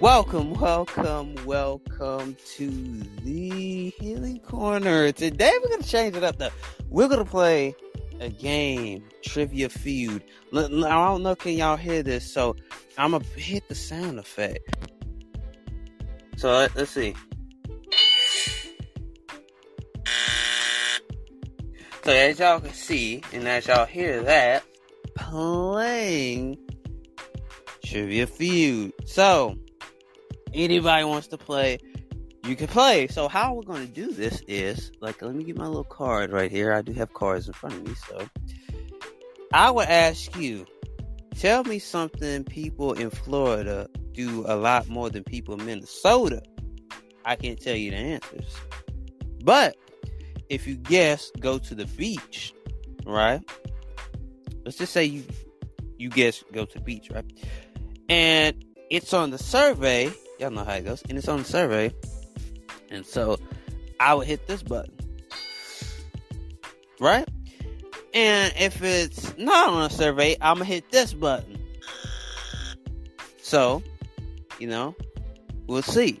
Welcome, welcome, welcome to the Healing Corner. Today we're gonna change it up. Though we're gonna play a game, Trivia Feud. I don't know, can y'all hear this? So I'm gonna hit the sound effect. So uh, let's see. So as y'all can see, and as y'all hear that, playing Trivia Feud. So anybody wants to play, you can play. So how we're going to do this is like, let me get my little card right here. I do have cards in front of me, so I would ask you, tell me something people in Florida do a lot more than people in Minnesota. I can't tell you the answers, but if you guess, go to the beach, right? Let's just say you you guess go to the beach, right? And it's on the survey Y'all know how it goes. And it's on the survey. And so I would hit this button. Right? And if it's not on a survey, I'm gonna hit this button. So, you know, we'll see.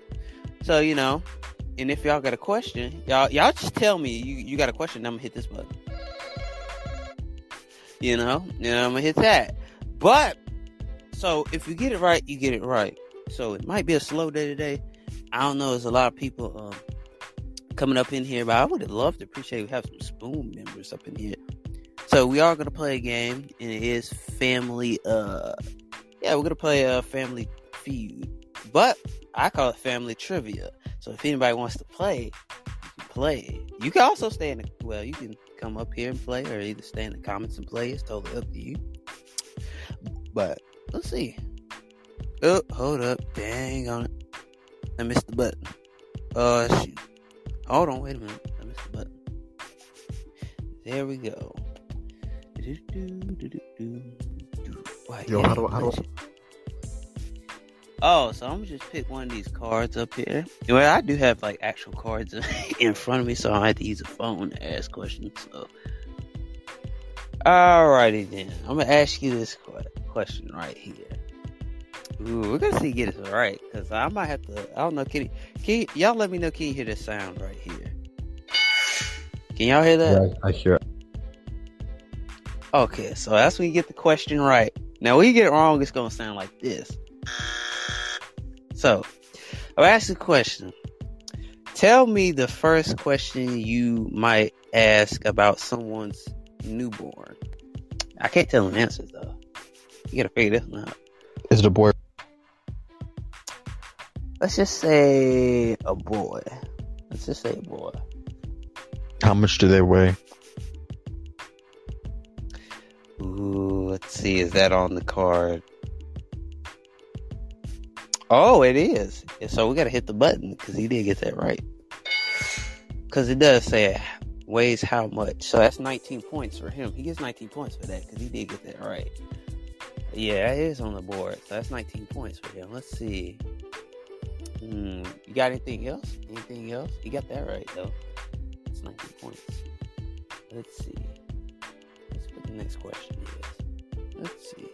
So, you know, and if y'all got a question, y'all y'all just tell me you, you got a question, I'm gonna hit this button. You know, and I'm gonna hit that. But so if you get it right, you get it right. So it might be a slow day today. I don't know. There's a lot of people um, coming up in here, but I would love to appreciate we have some spoon members up in here. So we are gonna play a game, and it is family. Uh, yeah, we're gonna play a family feud, but I call it family trivia. So if anybody wants to play, you play. You can also stay in the well. You can come up here and play, or either stay in the comments and play. It's totally up to you. But let's see. Oh, hold up. Dang on it. I missed the button. Oh, uh, shoot. Hold on, wait a minute. I missed the button. There we go. Yo, how do, how do Oh, so I'm gonna just pick one of these cards up here. Well, I do have like actual cards in front of me, so I have to use a phone to ask questions. So, alrighty then, I'm gonna ask you this question right here. Ooh, we're gonna see get it right because I might have to. I don't know. Can, can y'all let me know? Can you hear this sound right here? Can y'all hear that? Yeah, I hear. Okay, so that's when you get the question right. Now, when you get it wrong, it's gonna sound like this. So, I'll ask you a question. Tell me the first question you might ask about someone's newborn. I can't tell them answers though. You gotta figure this one out. Is it a boy Let's just say a boy. Let's just say a boy. How much do they weigh? Ooh, let's see. Is that on the card? Oh, it is. So we got to hit the button because he did get that right. Because it does say it weighs how much. So that's 19 points for him. He gets 19 points for that because he did get that right. Yeah, it is on the board. So that's 19 points for him. Let's see. Hmm. You got anything else? Anything else? You got that right though. It's 19 points. Let's see. Let's put the next question is. Let's see.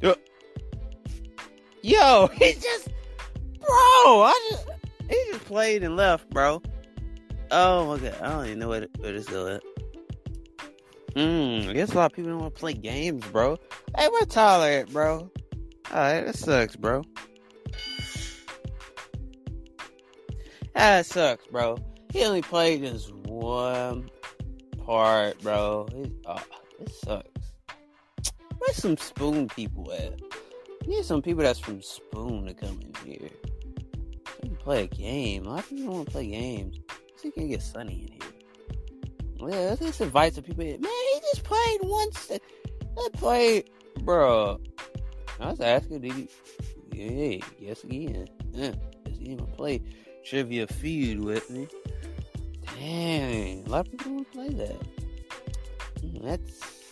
Yo, Yo he just, bro. I just, he just played and left, bro. Oh my god, I don't even know where, where this going. Hmm. I guess a lot of people don't want to play games, bro. Hey, where Tyler at, bro? Alright, that sucks, bro. That sucks, bro. He only played just one part, bro. It, oh, uh, it sucks. Where's some spoon people at? Need some people that's from Spoon to come in here. So play a game. A lot of people don't want to play games. So you can get Sunny in here. Yeah, let's just invite some people in. Man, he just played once. I played, bro. I was asking, did he? Yeah, yes again. Yeah, even play Trivia Feud with me. Dang, a lot of people don't play that. Mm, that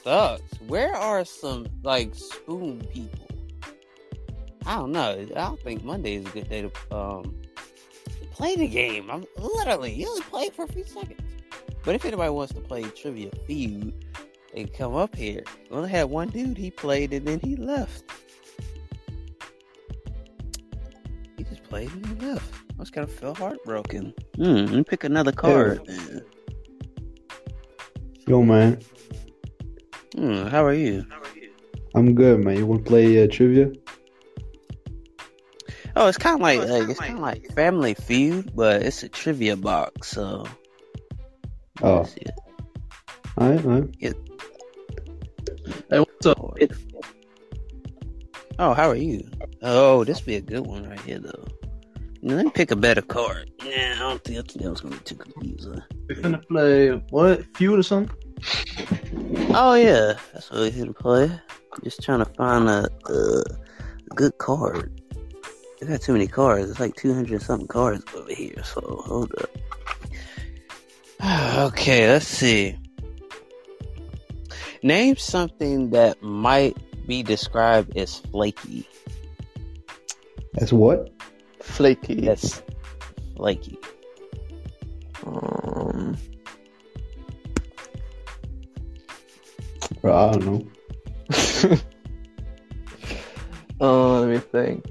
sucks. Where are some like spoon people? I don't know. I don't think Monday is a good day to um play the game. I'm literally you only play for a few seconds. But if anybody wants to play Trivia Feud, they come up here. We only had one dude. He played and then he left. He just played and he left. I was kind of feel heartbroken. Hmm. Let me pick another card. Hey. Yo, man. Hmm. How are you? I'm good, man. You want to play uh, trivia? Oh, it's kind of like, oh, it's, like, it's kind of like Family Feud, but it's a trivia box. So. Oh. All right, all right. Yeah. Hey, what's up? Oh, how are you? Oh, this be a good one right here, though. Let me pick a better card. Yeah, I don't think, I think that was gonna be too confusing. We're gonna play what? Feud or something? Oh yeah, that's what we're gonna play. Just trying to find a, a good card. I got too many cards. It's like two hundred something cards over here. So hold up. okay, let's see. Name something that might be described as flaky. As what? Flaky. Yes. Flaky. Um. Bro, I don't know. uh, let me think.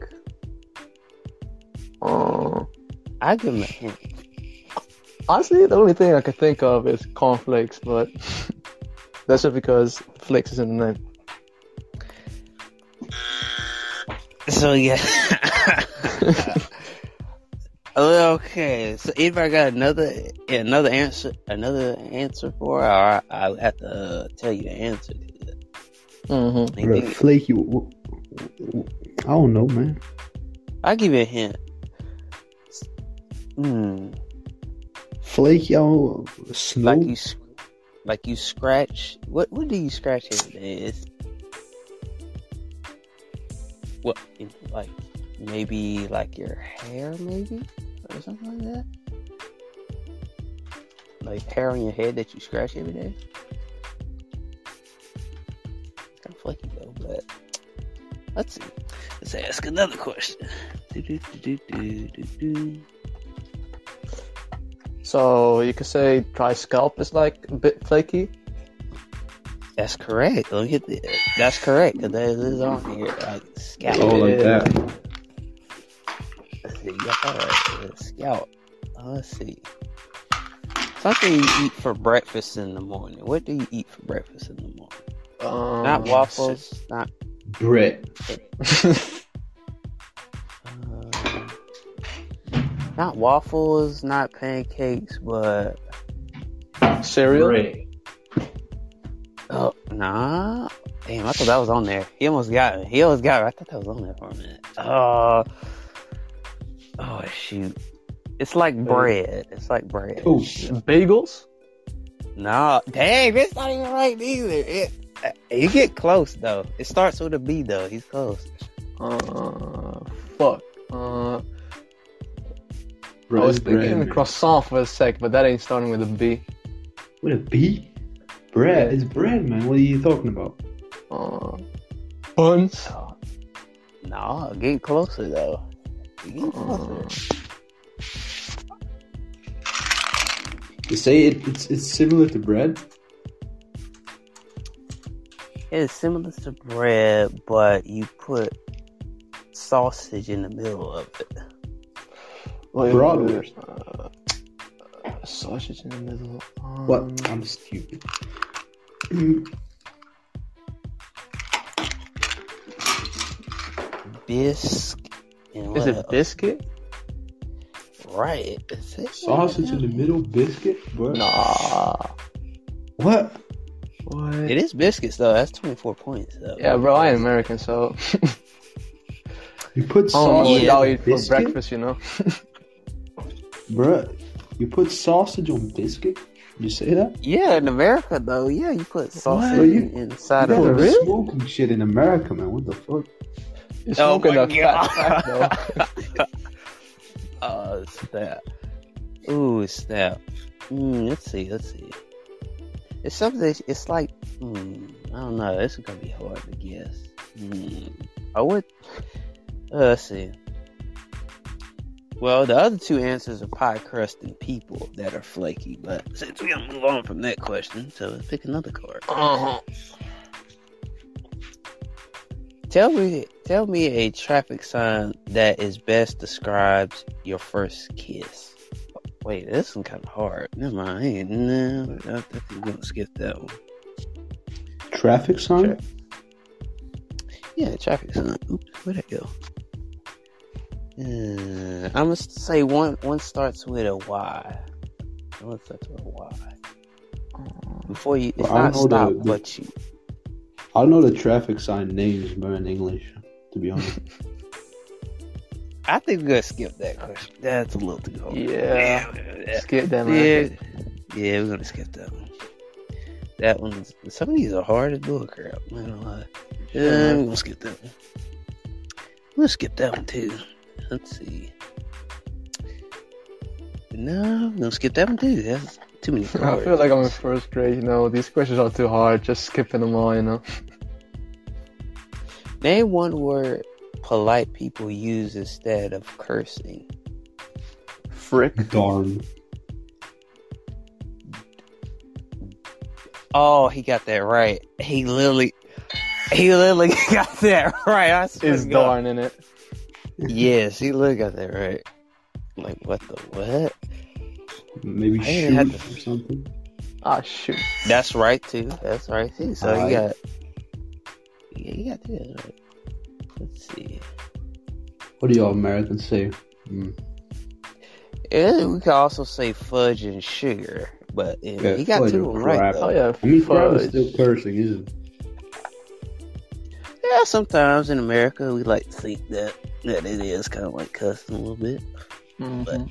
Uh, I give him a hint. Honestly, the only thing I can think of is cornflakes, but that's just because flakes is in the name. So yeah. okay, so if I got another another answer another answer for, it, or I, will have to uh, tell you the answer to it. Mm-hmm. flaky. I don't know, man. I'll give you a hint. Hmm. Flaky, oh, snow. Like you, like you scratch. What what do you scratch every day? It's, what like maybe like your hair, maybe or something like that. Like hair on your head that you scratch every day. Kind of flaky though, but let's see. Let's ask another question. So you could say dry scalp is like a bit flaky. That's correct. Look at this. That's correct. Cause that is on here. Like scalp. Oh, like that. Let's see. Yeah, scalp. let's see. Something you eat for breakfast in the morning. What do you eat for breakfast in the morning? Um, not waffles. Not bread. uh, not waffles. Not pancakes. But cereal. Bread. Oh, nah. Damn, I thought that was on there. He almost got it. He almost got it. I thought that was on there for a minute. Uh, oh, shoot. It's like bread. It's like bread. Ooh, bagels? Nah, dang, it's not even right either. It, uh, you get close though. It starts with a B though. He's close. Uh, fuck. Uh, I was thinking bread, croissant for a sec, but that ain't starting with a B. With a B? Bread. It's bread, man. What are you talking about? Uh, buns. Nah, no getting closer though. Getting closer. You say it, it's it's similar to bread. It is similar to bread, but you put sausage in the middle of it. Broadwurst. Uh, sausage in the middle. Um, what? I'm stupid. Bisc. Is it biscuit? Right. Sausage in the middle, biscuit? bro. Nah. What? What? It is biscuits though. That's twenty four points though. Yeah, bro. I am American, so. you put sausage. On. Oh, yeah. for breakfast, you know. bro. you put sausage on biscuit? You say that? Yeah, in America though, yeah, you put sausage you, inside you of it. Really? Smoking shit in America, man. What the fuck? You're oh smoking oh a fat, fat, Oh, snap. Ooh, snap. Mm, let's see, let's see. It's something, it's like, mm, I don't know, this is gonna be hard to guess. Mm, I would, uh, let's see. Well, the other two answers are pie crust and people that are flaky, but since we're gonna move on from that question, so let's pick another card. Uh-huh. Tell me, tell me a traffic sign that is best describes your first kiss. Wait, this one kind of hard. Never mind. No, I think we're gonna skip that one. Traffic sign? Yeah, traffic sign. Oops, where'd it go? Uh, I'm gonna say one. One starts with a Y. One starts with a Y. Before you, it's Well, not know the- stop, the- but you. I don't know the traffic sign names, but in English, to be honest. I think we're gonna skip that question. That's a little too hard. Yeah. yeah. Skip that, man. Yeah, yeah, we're gonna skip that one. That one, some of these are hard as bullcrap. I'm not gonna lie. Yeah, uh, we're gonna skip that one. We'll skip that one too. Let's see. No, I'm gonna skip that one too. That's too many. I feel like I'm in first grade, you know. These questions are too hard. Just skipping them all, you know. Name one word polite people use instead of cursing. Frick. Darn. Oh, he got that right. He literally, he literally got that right. I swear Is to darn in it. Yes, he literally got that right. Like what the what? Maybe I didn't have or something. Ah, shoot. That's right too. That's right too. So Alright. you got, yeah, you got that right. Let's see. What do y'all Americans say? Mm. Yeah, we could also say fudge and sugar, but yeah, Yeah, he got two of them right though. Oh, yeah. I mean, crap is still cursing, isn't it? Yeah, sometimes in America we like to think that that it is kind of like cussing a little bit. Mhm.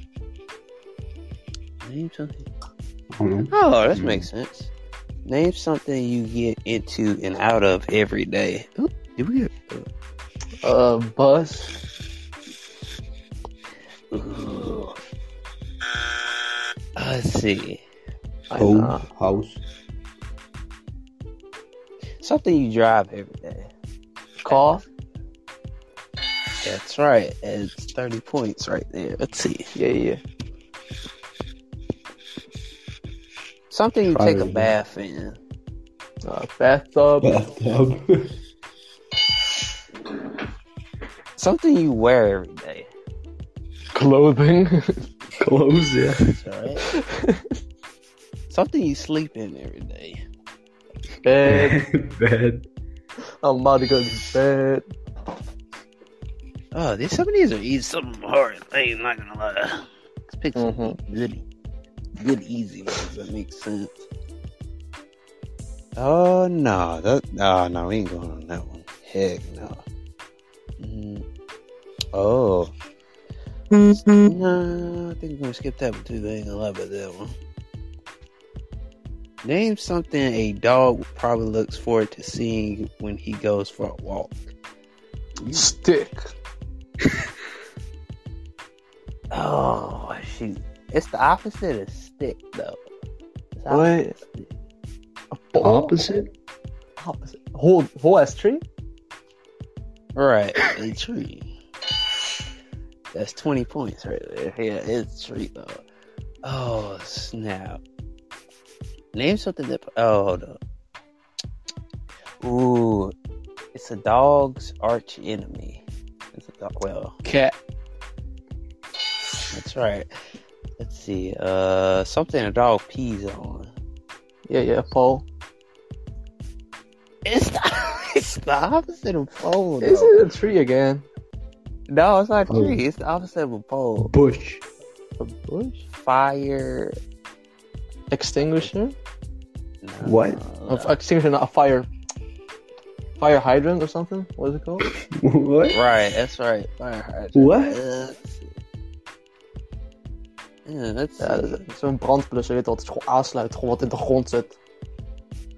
Name something. I don't. Oh, that Mm. makes sense. Name something you get into and out of every day. Ooh, did we get? Uh, bus. Ooh. Let's see. I Home, know. house. Something you drive every day. Car. That's right. It's 30 points right there. Let's see. Yeah, yeah. Something you take a bath in. Uh, bathtub. Bathtub. Something you wear every day. Clothing. Clothes, yeah. Right. Something you sleep in every day. bed. Bed. I'm about to go to bed. Oh, these some of these are easy, some of them hard. I ain't not gonna lie. Let's pick some Mhm. Good, good easy ones that make sense. Oh no, that oh no, we ain't going on that one. Heck no. Mm. Oh. No, I think we're gonna skip that one too. I ain't gonna lie about that one. Name something a dog probably looks forward to seeing when he goes for a walk. Stick. Oh shoot! It's the opposite of stick, though. It's What? opposite stick. Opposite? Opposite. Whole, whole ass tree? Right, a tree. That's twenty points right there. Yeah, it's tree though. Oh snap! Name something that. Oh, hold up. Ooh, it's a dog's arch enemy. It's a dog. Well, Cat. that's right. Let's see. Uh, something a dog pees on. Yeah, yeah, pole. It's the, it's the opposite of pole. Is it a tree again? No, it's not a Oh. tree. It's the opposite of a pole. Bush. A bush? Fire. Extinguisher? No. What? Of extinguisher, not a fire. Fire hydrant or something? What is it called? what? Right, that's right. Fire hydrant. What? Uh, yeah, that's Ja, dat is zo'n brandblusser, weet je, wat het gewoon aansluit, gewoon wat in de grond zit.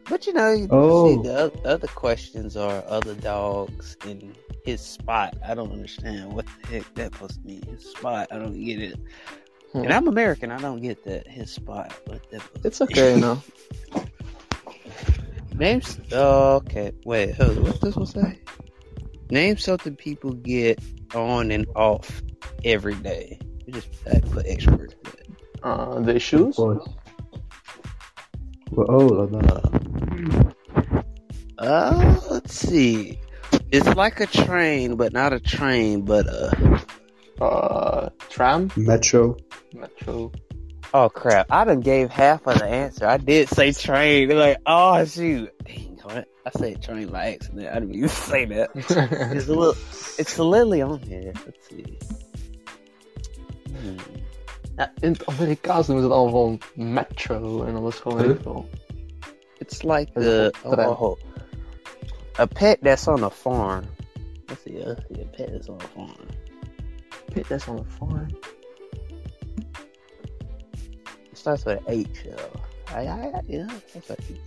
But you know, you Oh. see the other questions are other dogs in his spot. I don't understand what the heck that supposed to mean. His spot, I don't get it. Hmm. And I'm American, I don't get that. His spot, what that supposed It's okay, you know. Names. Oh, okay. Wait, hold on. What's this one say? Name something people get on and off every day. You just I put extra words. in it. Uh, the shoes? Well, oh, like that. Uh, let's see. It's like a train, but not a train, but uh. Uh, tram? Metro. Metro. Oh crap! I done gave half of the answer. I did say train. They're like, oh shoot, Dang, what? I said train by accident. I didn't even say that. It's a little. It's a lily on here. Let's see. Ja, in het Amerikaans noemen ze het allemaal metro en alles gewoon heel veel. It's like the it tram? oh, a pet that's on a farm. Let's see. Let's see. A pet that's on a farm. Pet that's on the farm. It starts with an H. Though. I, I, I, yeah, that's an H.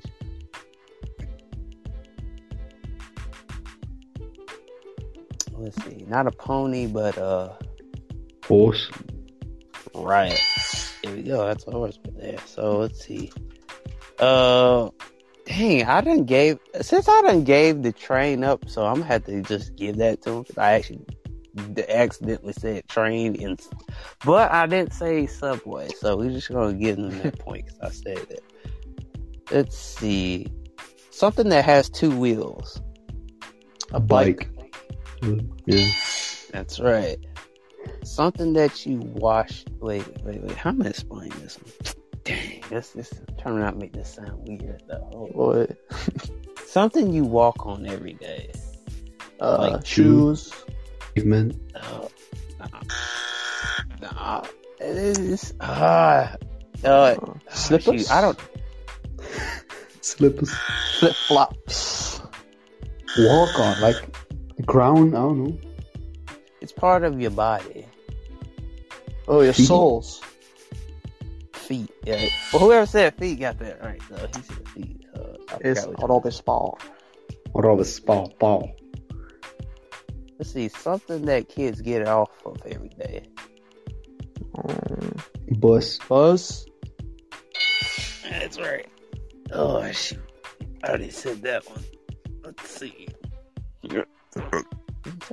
Let's see. Not a pony, but uh. Horse. Right. Here we go. That's a horse right there. So let's see. Uh, dang, I done gave since I done gave the train up, so I'm gonna have to just give that to him because I actually accidentally said train in, but I didn't say subway, so we're just gonna give them that point because I said it. Let's see, something that has two wheels. A bike. Yeah. That's right. Something that you wash. Wait, wait, wait. How am I explaining this one? Dang, this this turning out to make this sound weird though. What? Something you walk on every day. Uh, Like shoes. Pavement. Uh, nah, nah. It is. Ah, uh, Uh, slippers. shoot, I don't. Slippers. Flip flops. Walk on. Like the ground. I don't know. It's part of your body. Oh, your Feet. soles. Feet. Yeah. Well, whoever said feet got that right. So he said feet. So I Is forgot which one. Robespal. What all this ball ball. Let's see. Something that kids get off of every day. Um, Bus. buzz. That's right. Oh shoot! I already said that one. Let's see.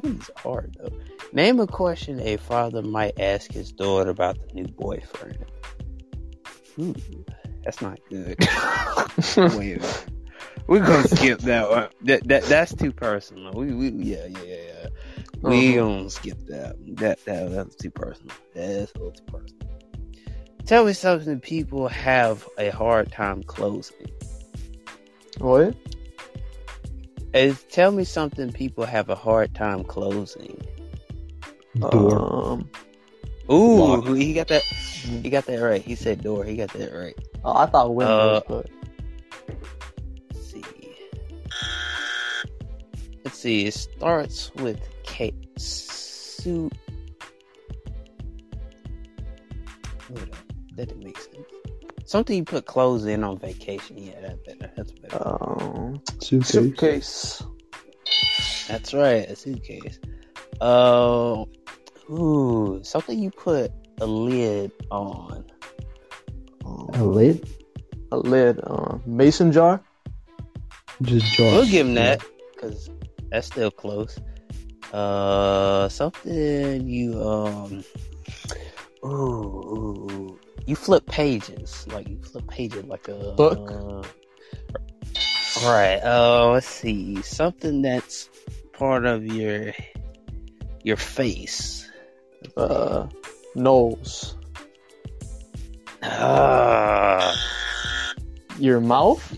Some of these are hard though. Name a question a father might ask his daughter about the new boyfriend. Ooh, that's not good. Wait, we're gonna skip that one. That, that that's too personal. We we yeah yeah yeah yeah. We Uh-huh. gonna skip that. That that that's too personal. That's a little too personal. Tell me something people have a hard time closing. What? Is tell me something people have a hard time closing. Door. Um, Ooh, Lock. he got that. He got that right. He said door. He got that right. oh, I thought windows, Uh, but Let's see. Let's see. It starts with K. Suit. That didn't make sense. Something you put clothes in on vacation. Yeah, that's better. That's better. um, Suitcase. suitcase. That's right. A suitcase. Uh, ooh, something you put a lid on. Um, A lid. a lid. Uh, mason jar. Just jar. We'll give him that because that's still close. Uh, something you um, ooh, ooh, ooh. You flip pages like you flip pages like a Book? Uh, right. Uh, let's see. Something that's part of your your face. Uh, nose. Ah, Your mouth.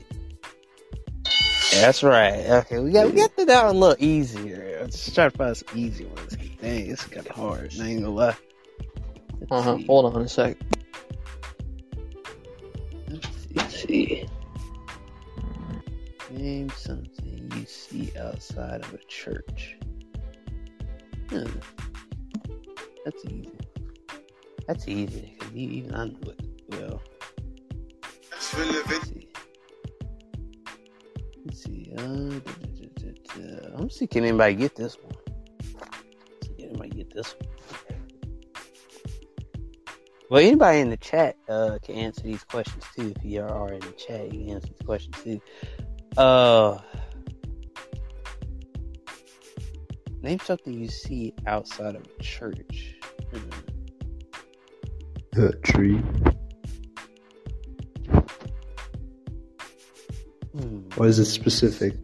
that's right. Okay, we got we got to that one a little easier. Let's just try to find some easy ones. Dang, it's kind of hard. I ain't gonna lie. Uh huh. Hold on a sec. See. Name something you see outside of a church. Hmm. That's easy. That's easy because even I know it well. Let's see. Uh, I'm see can anybody get this one. See can anybody get this one. Well, anybody in the chat uh, can answer these questions too. If you are in the chat, you can answer these questions too. Uh, name something you see outside of a church. The tree. Hmm. Or is it specific?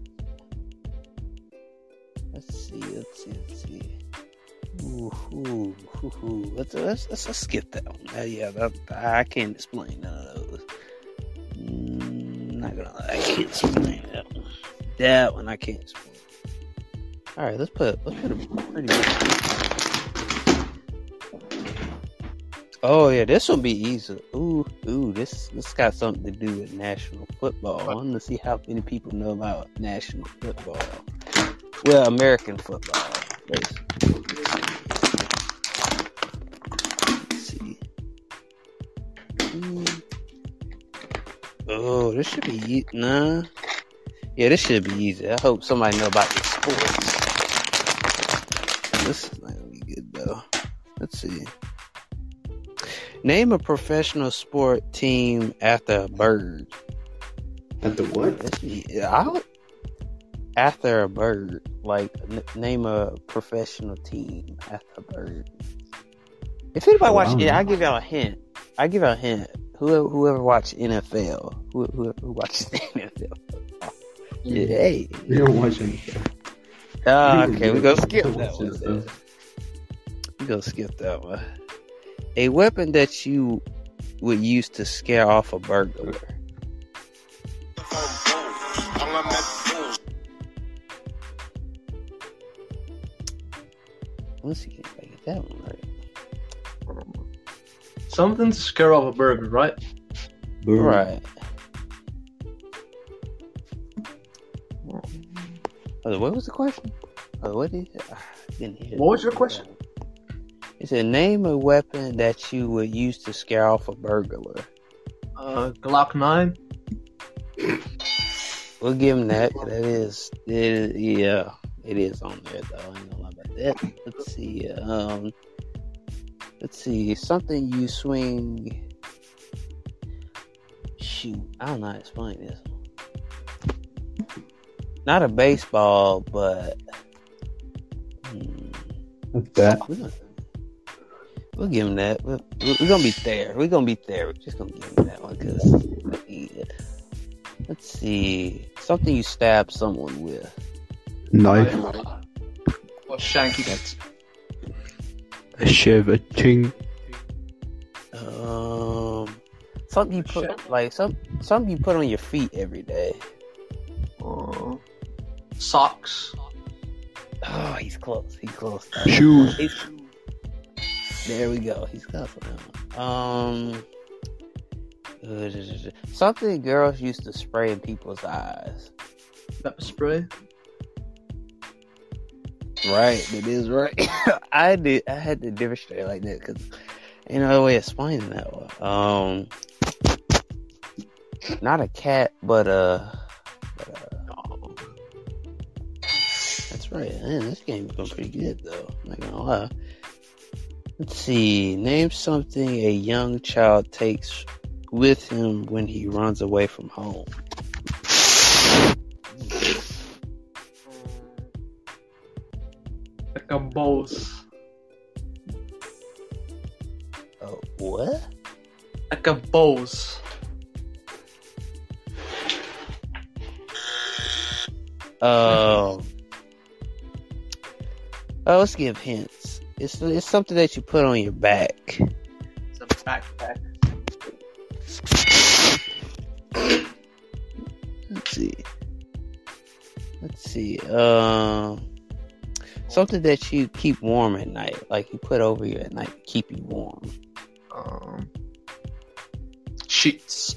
Ooh. Let's, let's, let's, let's skip that one. Uh, yeah, that, I can't explain none of those. Mm, not gonna lie, I can't explain that one. That one I can't explain. All right, let's put let's put a pretty. Oh yeah, this will be easy. Ooh, ooh, this this got something to do with national football. I want to see how many people know about national football. Well, American football. Let's, this should be e- nah. Yeah, this should be easy. I hope somebody know about this sports. This is not gonna be good though. Let's see. Name a professional sport team after a bird. The what? Be, I after a bird, like n- name a professional team after a bird. If anybody Oh, watch, I don't yeah. I give y'all a hint. I give y'all a hint. Whoever whoever watch NFL, who who, who watches the NFL. Yeah, hey. We don't watch anything. Ah, okay, we don't go skip that one. NFL. We go skip that one. A weapon that you would use to scare off a burglar. Let's see if I get that one right. Something to scare off a burger, right? Boom. Right. Oh, what was the question? Oh, what is it? Didn't hear What was your question? It said, name a weapon that you would use to scare off a burglar. Uh, Glock 9. We'll give him that. 'cause That is, it is, yeah, it is on there though. I ain't gonna about that. Let's see. Um, let's see. Something you swing. Shoot, I don't know how to explain this. Not a baseball, but hmm, that. We'll, we'll give him that. We're, we're gonna be there. We're gonna be there. We're just gonna give him that one because. Let's see. Something you stab someone with. Knife. Or Shanky. That's A shiv. A ting. um something you put like some something you put on your feet every day. Uh, socks. Oh, he's close. He's close. Shoes. He's- there we go. He's close. Um, something girls used to spray in people's eyes. Pepper spray. Right, it is right. I did. I had to demonstrate like that because ain't no other way of explaining that one. Um, not a cat, but uh, But a that's right. Man, this game's going pretty good though. Not gonna lie. Let's see. Name something a young child takes with him when he runs away from home. A boss. Oh, what? Like a boss. Um. Oh, let's give hints. It's it's something that you put on your back. It's a backpack. Let's see. Let's see. Um, something that you keep warm at night, like you put over you at night to keep you warm. Um, sheets.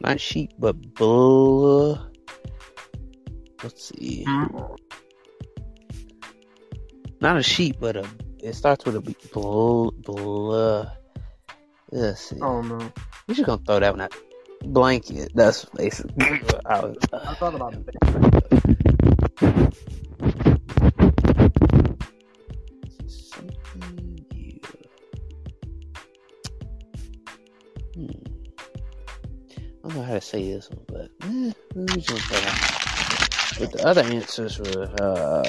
Not sheet, but bull. Let's see. Not a sheet, but a. It starts with a b- bull. Bull. Let's see. Oh no. We're just gonna throw that one out. blanket. That's basically I was. Uh, I thought about it. Know how to say this one, but eh. But the other answers were uh,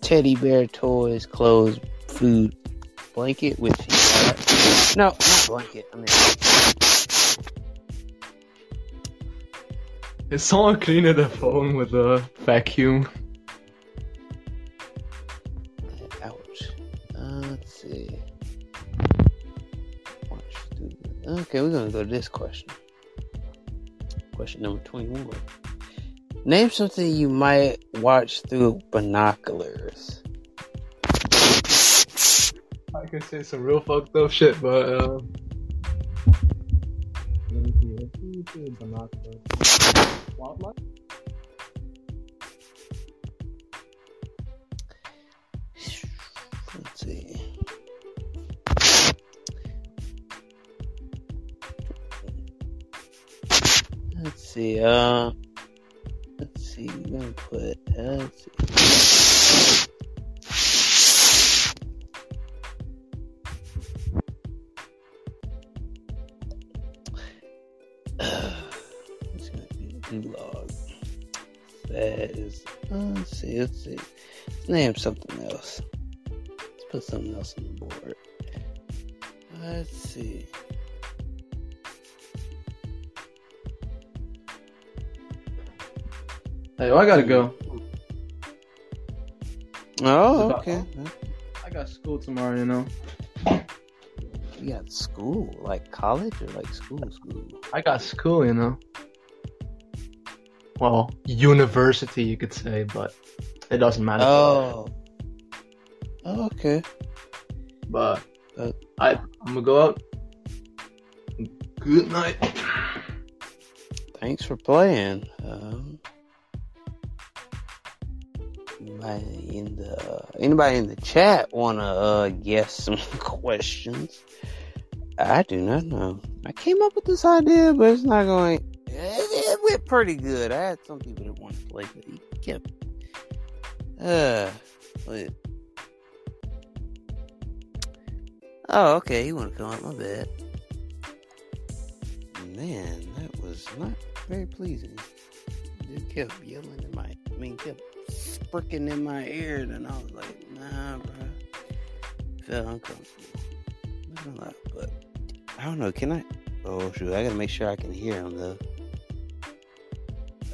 teddy bear toys, clothes, food, blanket, which he got. No, not blanket. I mean, Is someone cleaning the phone with a vacuum? Okay, we're gonna go to this question. Question number twenty-one. Name something you might watch through binoculars. I can say some real fucked up shit, but um. Let me see. Let's see binoculars. Wildlife? See. Uh, let's see. We're gonna put. Uh, let's see. It's gonna be gulag. That is. Uh, let's see. Let's see. Let's name something else. Let's put something else on the board. Let's see. Hey, I gotta go. Oh, okay. I got school tomorrow, you know. You got school, like college or like school, school. I got school, you know. Well, university, you could say, but it doesn't matter. Oh. oh okay. But Uh, I, I'm gonna go out. Good night. Thanks for playing. Um, anybody in the anybody in the chat wanna uh, guess some questions? I do not know. I came up with this idea, but it's not going. It, it went pretty good. I had some people that want to play, but he kept. Uh, wait. Oh, okay. He want to come up. My bad. Man, that was not very pleasing. Dude kept yelling at my, I mean, kept spricking in my ear, and I was like, nah, bro. Felt uncomfortable. Gonna lie, but I don't know. Can I? Oh shoot! I gotta make sure I can hear him though.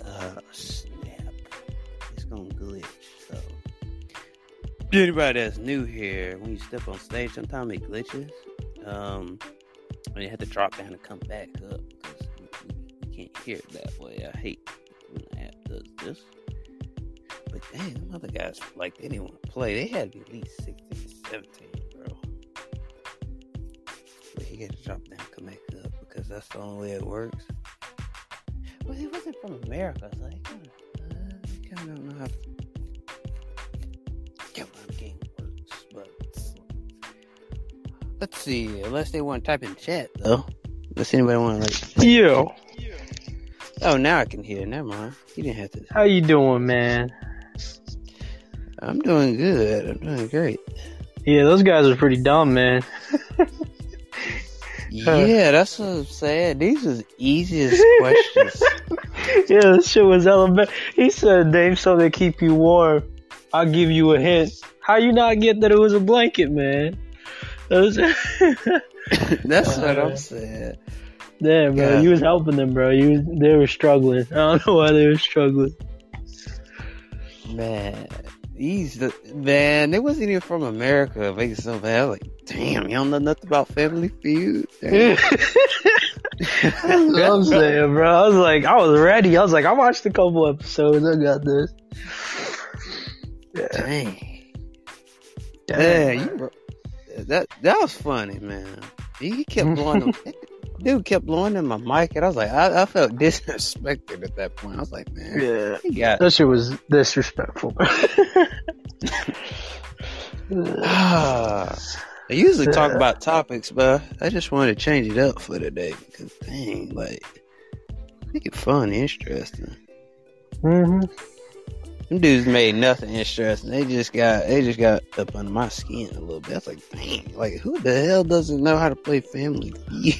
Uh, snap! It's gonna glitch. So, anybody that's new here, when you step on stage, sometimes it glitches. Um, and you have to drop down and come back up because you can't hear it that way. I hate when the app does this. But dang, them other guys like they didn't want to play. They had to be at least 16, 17, bro. But you got to drop down, come back up because that's the only way it works. Well, he wasn't from America, so they kind of, uh, kind of don't know how. The game works, but let's see. Unless they want to type in chat, though. Does anybody want to like? Yo, Oh, now I can hear. Never mind. You didn't have to. how you doing, man? I'm doing good. I'm doing great. Yeah, those guys are pretty dumb, man. Yeah, that's what I'm saying. These are the easiest questions. yeah, this shit was elementary. He said, name something to keep you warm. I'll give you a hint. How you not get that it was a blanket, man? Was- That's what Uh, I'm saying. Damn, bro, you was helping them, bro. You was, they were struggling. I don't know why they were struggling. Man, these the man. They wasn't even from America. Making so bad. Like, damn, you don't know nothing about Family Feud. That's what I'm saying, bro. I was like, I was ready. I was like, I watched a couple episodes. I got this. Dang. Damn, Yeah, you that that was funny, man. He kept blowing them. Dude kept blowing in my mic, and I was like, I, I felt disrespected at that point. I was like, man, Yeah. he. That shit was disrespectful. Ah, I usually talk about topics, but I just wanted to change it up for today because dang, like make it fun, interesting. Mm-hmm. Them dudes made nothing interesting. They just got they just got up under my skin a little bit. I was like, dang, like who the hell doesn't know how to play Family Feud?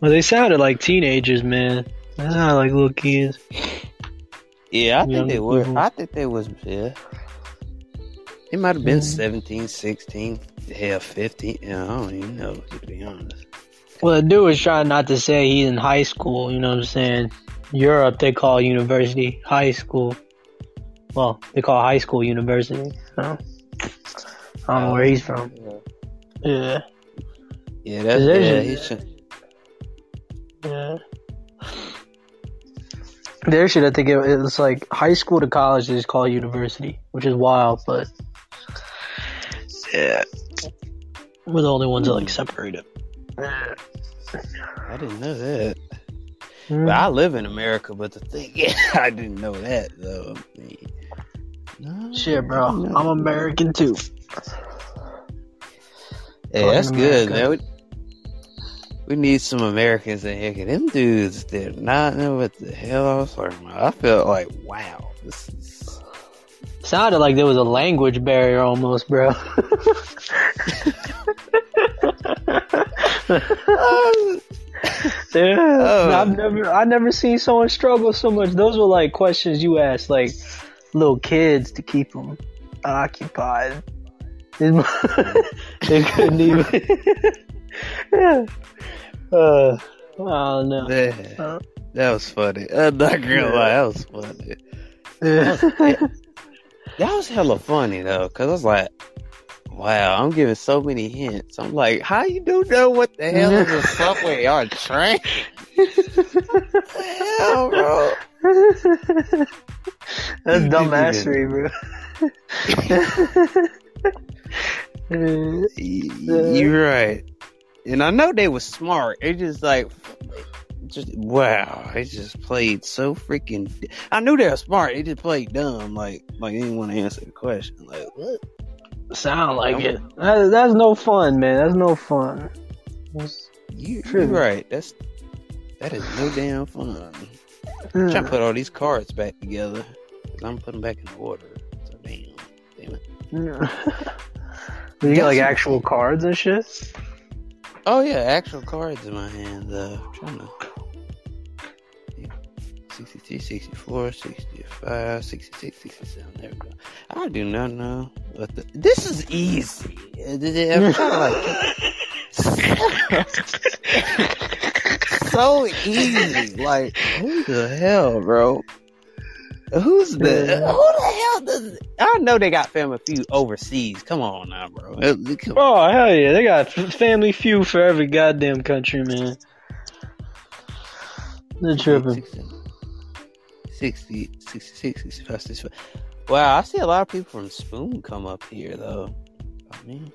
Well, they sounded like teenagers, man. They sounded like little kids. Yeah, I think Young they were. people. I think they was. Yeah, it might have been Mhm. 17, 16, hell, 15. Yeah, I don't even know to be honest. Well, the dude was trying not to say he's in high school. You know what I'm saying? Europe, they call university high school. Well, they call high school university. So, I don't know where he's from. Yeah, Yeah, that's yeah. a- He should, yeah. There should I think it, it's like high school to college they is called university, which is wild, but yeah, we're the only ones that like separate it. I didn't know that. Hmm. But I live in America, but the thing, yeah, I didn't know that though. I mean, no, Shit, bro, no. I'm American too. Hey, that's Fucking good, America. man. We, need some Americans in here. 'cause them dudes did not know what the hell I was talking about. I felt like, wow, this is. Sounded like there was a language barrier almost, bro. yeah, Oh. I've never, I never seen someone struggle so much. Those were like questions you asked, like little kids to keep them occupied. they couldn't even. Yeah. Uh, know. That, Uh, that was funny. I'm not gonna lie, that was funny. yeah. That was hella funny though, cause I was like, wow, I'm giving so many hints. I'm like, how you do know what the hell is a subway or a train? hell, bro. That's dumbassery, bro. You're right. And I know they was smart. They just like, just wow. They just played so freaking. I knew they were smart. They just played dumb. Like, like they didn't want to answer the question. Like, what? Sound like it. That, that's no fun, man. That's no fun. That's- You, you're right. That's that is no damn fun. I'm trying to put all these cards back together. Cause I'm putting them back in order. So damn, damn it. you got like actual cards and shit. Oh yeah, actual cards in my hand. Uh, I'm trying to. Yeah. 63, 64, 65, 66, 67. There we go. I do not know what the. This is easy. To like. so easy. Like, who the hell, bro? Who's the who the hell does? I know they got Family Feud overseas. Come on now, bro. Uh, come Oh hell yeah, they got Family Feud for every goddamn country, man. They're tripping. 60, 66, 65, 65. Wow, I see a lot of people from Spoon come up here, though. I mean,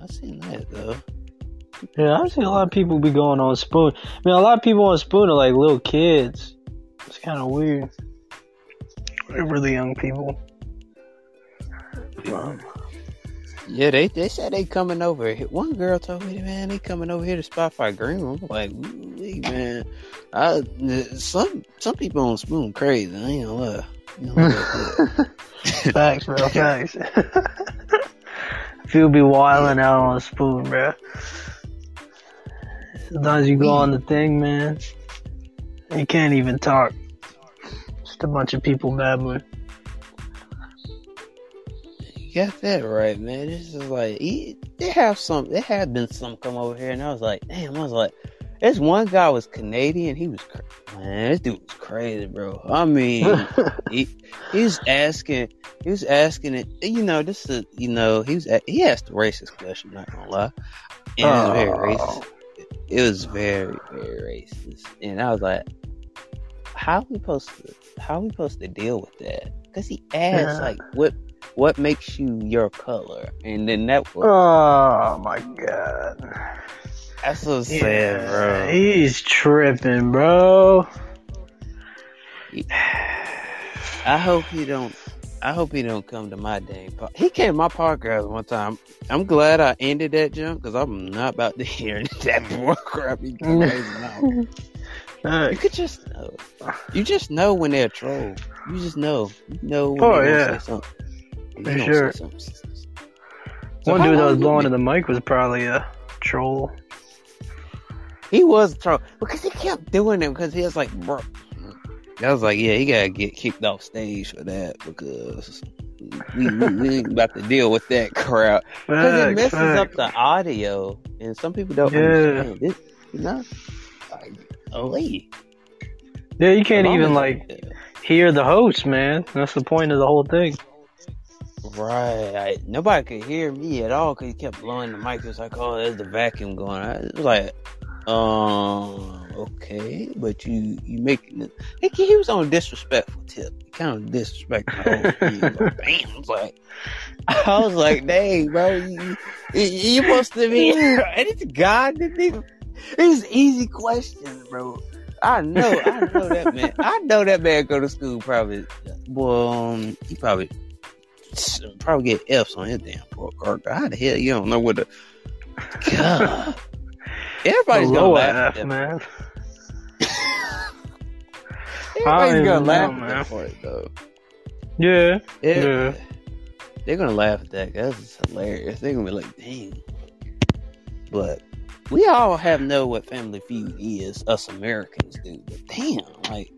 I've seen that, though. Yeah, I've seen a lot of people be going on Spoon. I mean, a lot of people on Spoon are like little kids. It's kind of weird. They're really young people. Yeah, they they said they coming over here. One girl told me, man, they coming over here to Spotify Green Room. I'm like, "Ooh-wee, man, I, some some people on Spoon crazy. I ain't gonna lie. You know, like that. Facts, bro. Facts. People be wilding out on Spoon, bro. Sometimes you go on the thing, man. You can't even talk. Just a bunch of people babbling. You got that right, man. This is like they have some. There have been some come over here, and I was like, damn. I was like, this one guy was Canadian. He was cra- man. This dude was crazy, bro. I mean, he he was asking. He was asking it. You know, this is you know he was he asked a racist question. Not gonna lie, and it was very Oh. racist. It was very very racist, and I was like, how we supposed to how we supposed to deal with that? Because he asked Yeah. like what what makes you your color, and then that was Oh my god. that's so sad, bro. He's tripping, bro. I hope he don't. I hope he don't come to my dang park. He came to my podcast one time. I'm glad I ended that jump because I'm not about to hear that more crap he out. You could just know. You just know when they're a troll. You just know. You know when oh, yeah. For sure. So One dude that was blowing in the mic was probably a troll. He was a troll because he kept doing it because he was like, bro. I was like, yeah, he gotta get kicked off stage for that because we, we, we ain't about to deal with that crowd because it messes fact. up the audio and some people don't yeah. understand it. You know, oh, yeah, you can't even like hear the host, man. That's the point of the whole thing. Right. I, nobody could hear me at all because he kept blowing the mic. It was like, oh, there's the vacuum going. I was like, um, okay, but you you making it. Like, he was on a disrespectful tip. He kind of disrespecting the whole thing. like, bam. I was like, I was like, dang, bro, you, you, you supposed to be. and it's God, the It was easy questions, bro. I know, I know that man. I know that man go to school probably. Well, um, he probably probably get F's on his damn poor card. How the hell you don't know what the God? Everybody's gonna laugh, F, man. Everybody's gonna laugh know, at for it though. Yeah, it, yeah. They're gonna laugh at that. That's hilarious. They're gonna be like, "Dang!" But we all have know what Family Feud is. Us Americans do. But damn, like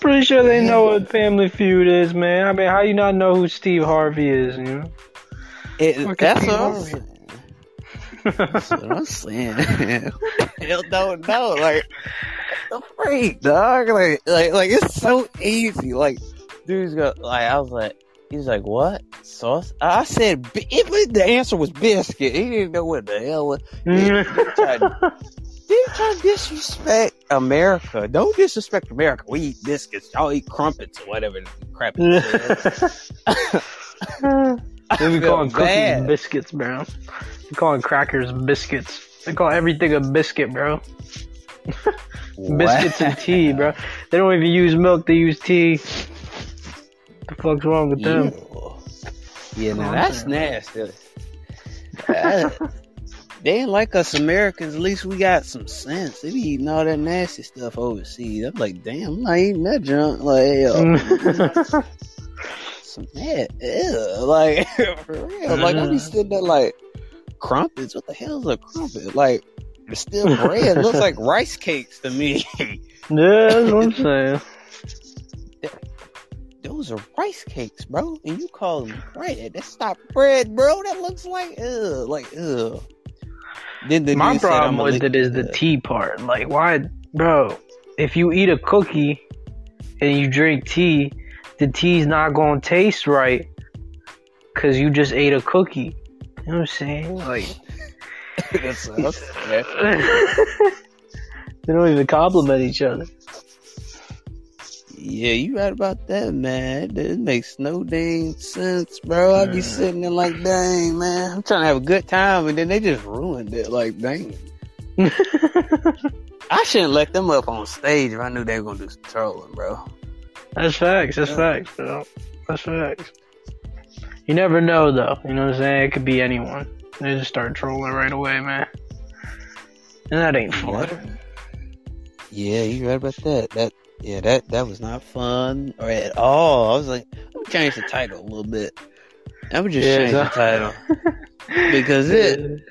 pretty sure they know what Family Feud is, man. I mean, how you not know who Steve Harvey is? You know, it, that's what I'm saying. that's what I'm saying. Hell don't know. Like, the freak, dog. Like, like, like it's so easy. Like, dude's got like, I was like, he's like, what sauce? I said, it, the answer was biscuit. He didn't know what the hell was. They try to disrespect America. Don't disrespect America. We eat biscuits. Y'all eat crumpets or whatever crap it is. they be calling bad. cookies biscuits, bro. They calling crackers biscuits. They call everything a biscuit, bro. biscuits and tea, bro. They don't even use milk. They use tea. What the fuck's wrong with them? Yeah, now that's nasty. They ain't like us Americans. At least we got some sense. They be eating all that nasty stuff overseas. I'm like, damn, I'm not eating that junk. Like, hell. some mad, ew. Like, for real. Like, I be mm-hmm. sitting there like, crumpets? What the hell is a crumpet? Like, it's still bread. It looks like rice cakes to me. yeah, that's what I'm saying. Those are rice cakes, bro, and you call them bread. That's not bread, bro. That looks like ugh, like ugh. Then the My problem with it is the tea part. Like, why, bro? If you eat a cookie and you drink tea, the tea's not gonna taste right because you just ate a cookie. You know what I'm saying? Like, that's, that's, they don't even compliment each other. Yeah, you right about that, man. It makes no dang sense, bro. I be sitting there like, dang, man, I'm trying to have a good time, and then they just ruined it. Like, dang. I shouldn't let them up on stage if I knew they were gonna do some trolling, bro. That's facts. That's yeah. facts, bro. That's facts. You never know, though. You know what I'm saying? It could be anyone. They just start trolling right away, man. And that ain't fun. Yeah, you right about that. That yeah, that that was not fun or at all. I was like, let me change the title a little bit. I would just yeah, change the title because it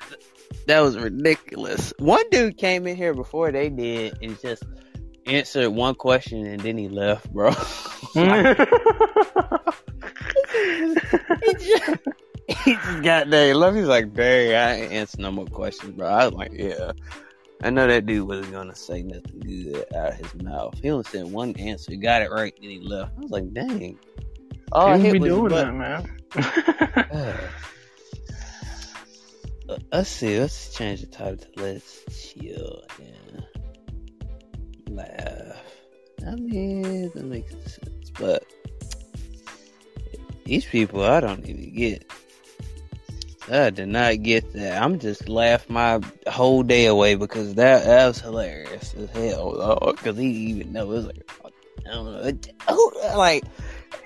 that was ridiculous. One dude came in here before they did and just answered one question and then he left, bro. he, mm. just, he just got there. Left. He's like, "Dang, I ain't answer no more questions, bro." I was like, "Yeah." I know that dude wasn't gonna say nothing good out of his mouth. He only said one answer. He got it right, then he left. I was like, dang. All I be doing that, man. uh, let's see. Let's change the title to "Let's Chill." Yeah, laugh. I mean, that makes sense, but these people, I don't even get. I did not get that. I'm just laugh my whole day away because that that was hilarious as hell. Because he even know it was like I don't know, like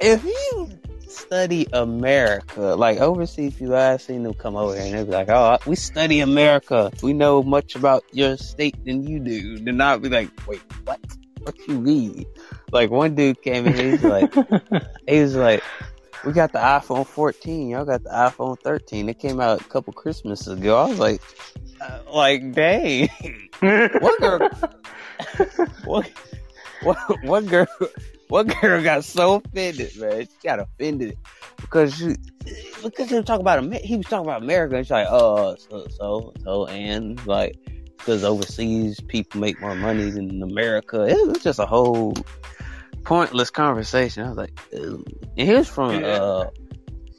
if you study America, like overseas people, I've seen them come over here and they be like, "Oh, we study America. We know much about your state than you do." Then I'll be like, "Wait, what? What you mean?" Like one dude came in, he's like, he was like, "We got the iPhone 14. Y'all got the iPhone 13. It came out a couple Christmases ago." I was like, uh, "Like, dang, what girl? what?" What, what girl? What girl got so offended, man? She got offended because she because he was talking about he was talking about America. And she's like, oh, so so so, and like because overseas people make more money than America. It was just a whole pointless conversation. I was like, Ew. and he was from uh,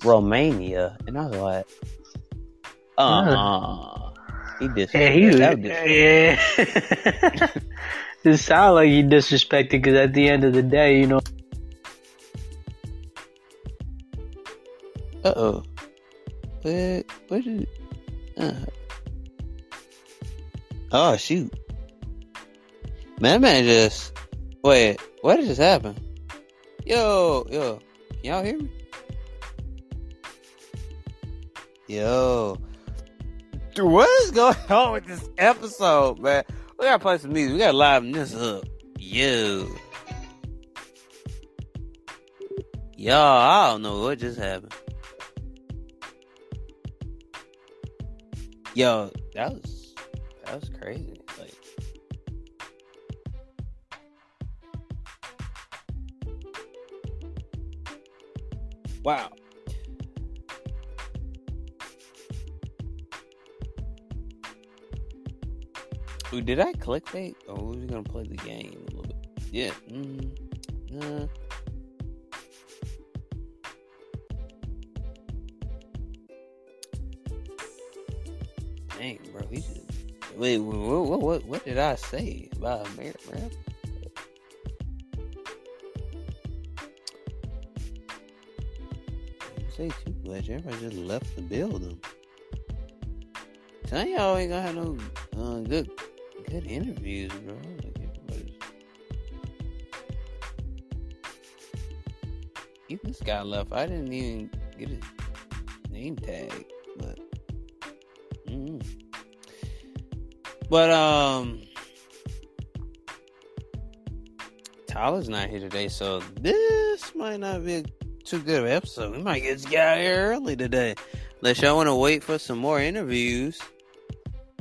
Romania, and I was like, uh, uh he did. Yeah, he was, yeah. it sounds like you disrespected because at the end of the day, you know. Uh oh. What? What did? Uh. Oh shoot! Man, man just. Wait, what just happen? Yo, yo, can y'all hear me? Yo, dude, what is going on with this episode, man? We gotta play some music. We gotta liven this up. Yo. Y'all, I don't know what just happened. Yo, that was that was crazy. Wow. Ooh, did I clickbait? Or was we gonna play the game a little bit? Yeah. Mm, uh. Dang, bro, he just wait. What, what, what, what did I say about America, man? Say too much. Everybody just left the building. Tell y'all ain't gonna have no uh, good good interviews, bro. Like. Even this guy left. I didn't even get his name tag, but. Mm. But um, Tyler's not here today, so this might not be a too good of an episode. We might get this guy here early today. Unless y'all want to wait for some more interviews.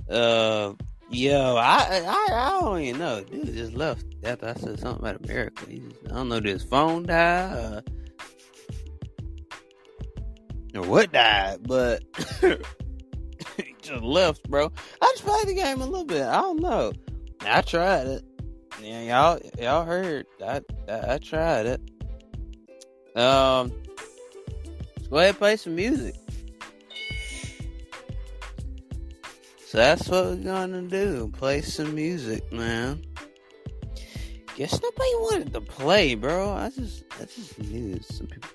Uh, Yo, I, I I don't even know. Dude just left after I said something about America. Just, I don't know, did his phone die or, or what died, but he just left, bro. I just played the game a little bit. I don't know. I tried it. Yeah, y'all y'all heard. I I, I tried it. Um, let's go ahead and play some music. So that's what we're gonna do. Play some music, man. Guess nobody wanted to play, bro. I just I just knew some people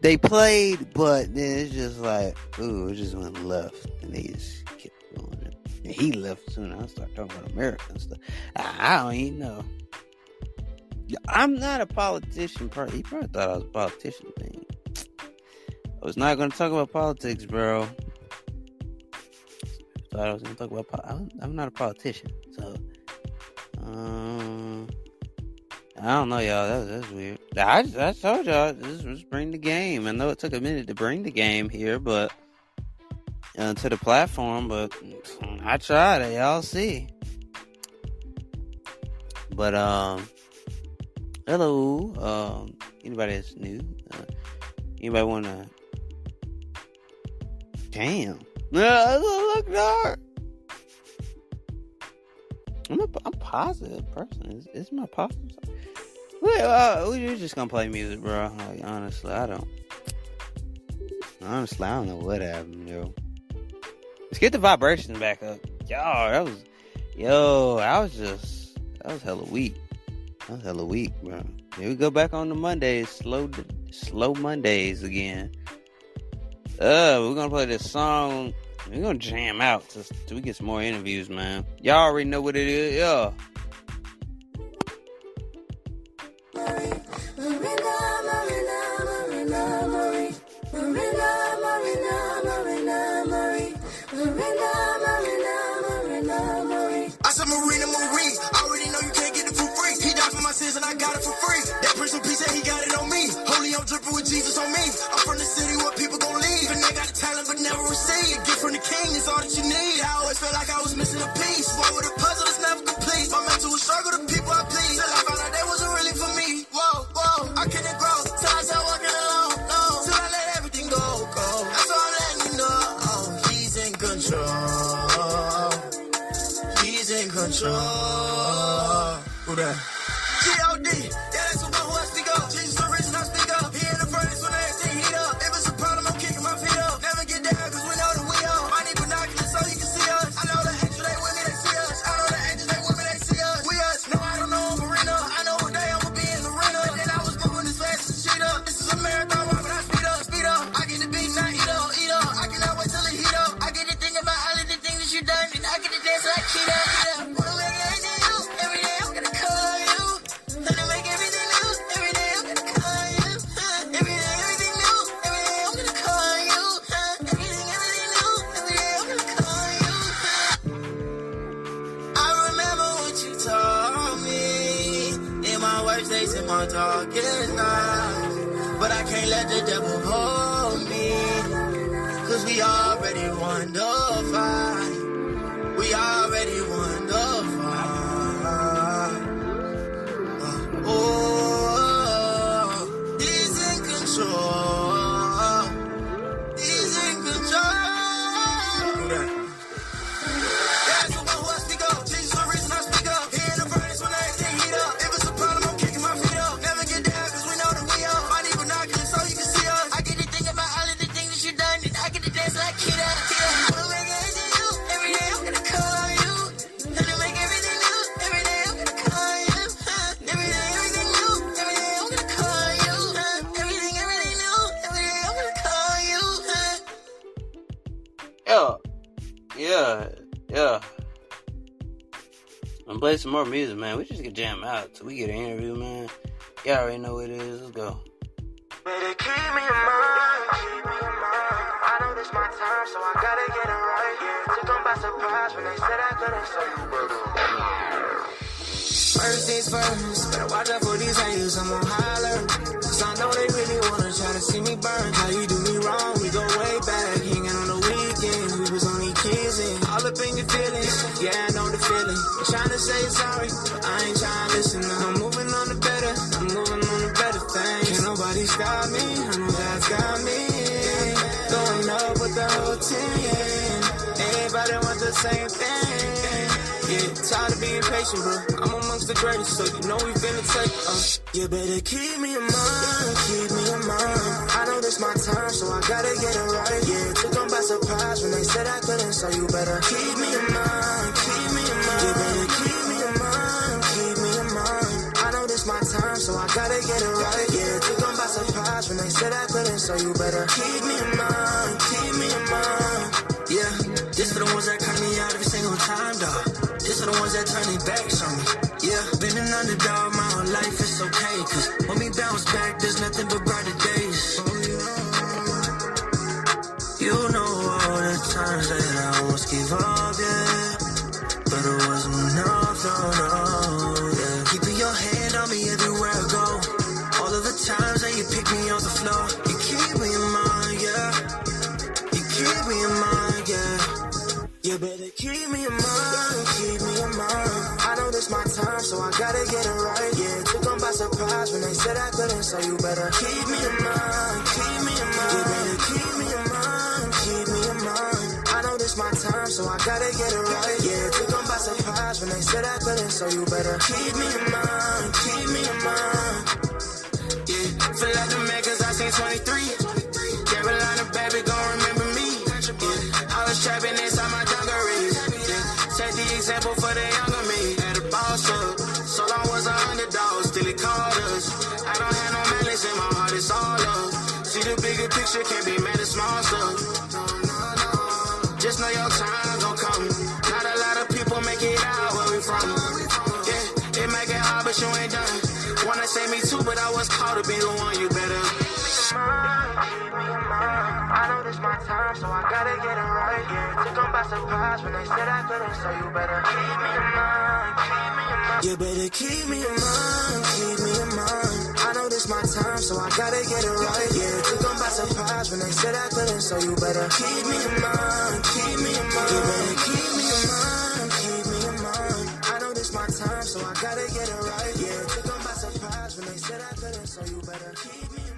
they played, but then it's just like, ooh, it just went left and they just kept going. And he left soon. I started talking about America and stuff. I don't even know. I'm not a politician. He probably thought I was a politician. Thing. I was not going to talk about politics, bro thought I was going to talk about. I'm, I'm not a politician, so um, I don't know, y'all. That, that's weird. I, I told y'all this was bring the game. I know it took a minute to bring the game here, but uh, to the platform, but I tried it. Y'all see. But um, hello. Um, anybody that's new? Uh, anybody want to? Damn. Look dark. I'm a, I'm positive person. It's, my positive. Well, uh, we're just gonna play music, bro. Like honestly, I don't. Honestly, I don't know what happened, yo. Let's get the vibrations back up, y'all. That was, yo, I was just, that was hella weak. That was hella weak, bro. Here we go back on the Mondays, slow, slow Mondays again. Uh, we're gonna play this song. We're gonna jam out till, till we get some more interviews, man. Y'all already know what it is, yeah. And I got it for free. That Prince prison piece said he got it on me. Holy, I'm dripping with Jesus on me. I'm from the city where people gon' leave. And they got a talent but never receive. A gift from the king is all that you need. I always felt like I was missing a piece. War with a puzzle that's never complete. My mental was struggle, the people I please. Till I found out they wasn't really for me. Whoa, whoa, I couldn't grow. Till I started walking alone. No, till I let everything go, go. That's all I'm letting you know. Oh, he's in control. He's in control. Who that? G.O.D. I'm play some more music, man. We just get jam out till we get an interview, man. Y'all already know what it is. Let's go. Better keep me in mind, keep me in mind. I know this my time, so I gotta get it right. Yeah, took them by surprise when they said I couldn't say you First things first, better watch out for these haters, I'm on holler. Cause I know they really wanna try to see me burn. How you do me wrong, we go way back. Hanging on the we was only. All up in your feelings, yeah, feeling. Trying to say sorry, but I ain't trying to listen. I'm moving on the better, I'm moving on the better things. Can't nobody stop me, I know God's got me. Going up with the whole team. Everybody want the same thing. Yeah, tired of being patient, bro. I'm amongst the greatest, so you know we finna take uh. You better keep me in mind, keep me in mind. I know this my time, so I gotta get it right. Yeah, took them by surprise when they said I couldn't, so you better keep me in mind, keep me keep me in mind, keep me in mind. I know this my time, so I gotta get it right. Yeah, took them by surprise when they said I couldn't, so you better keep me in mind, keep me in mind. Yeah, this for the ones that cut me out every single time, dog. This for the ones that turn their backs on me. Yeah, been an underdog my whole life, it's okay. Said I couldn't, so you better keep me in mind, keep me in mind. Keep me in mind, keep me in mind. I know this my time, so I gotta get it right. Yeah, took them by surprise when they said I couldn't, so you better keep me in mind, keep me in mind. Yeah, feel like the cause I seen 23. Picture, can't be mad at small stuff. Just know your time gon' come. Not a lot of people make it out where we from. Yeah, it make it hard, but you ain't done. Wanna say me too, but I was called to be the one you I know this my time, so I gotta get it right. Yeah, took them by surprise when they said I couldn't, so you better keep me in mind, keep me in mind. You better keep me in mind, keep me in mind. I know this my time, so I gotta get it right. Yeah, took them by surprise when they said I couldn't, so you better keep me in mind, keep me in mind. You better keep me in mind, keep me in mind. I know this my time, so I gotta get it right. Yeah, took them by surprise when they said I couldn't, so you better keep me in mind.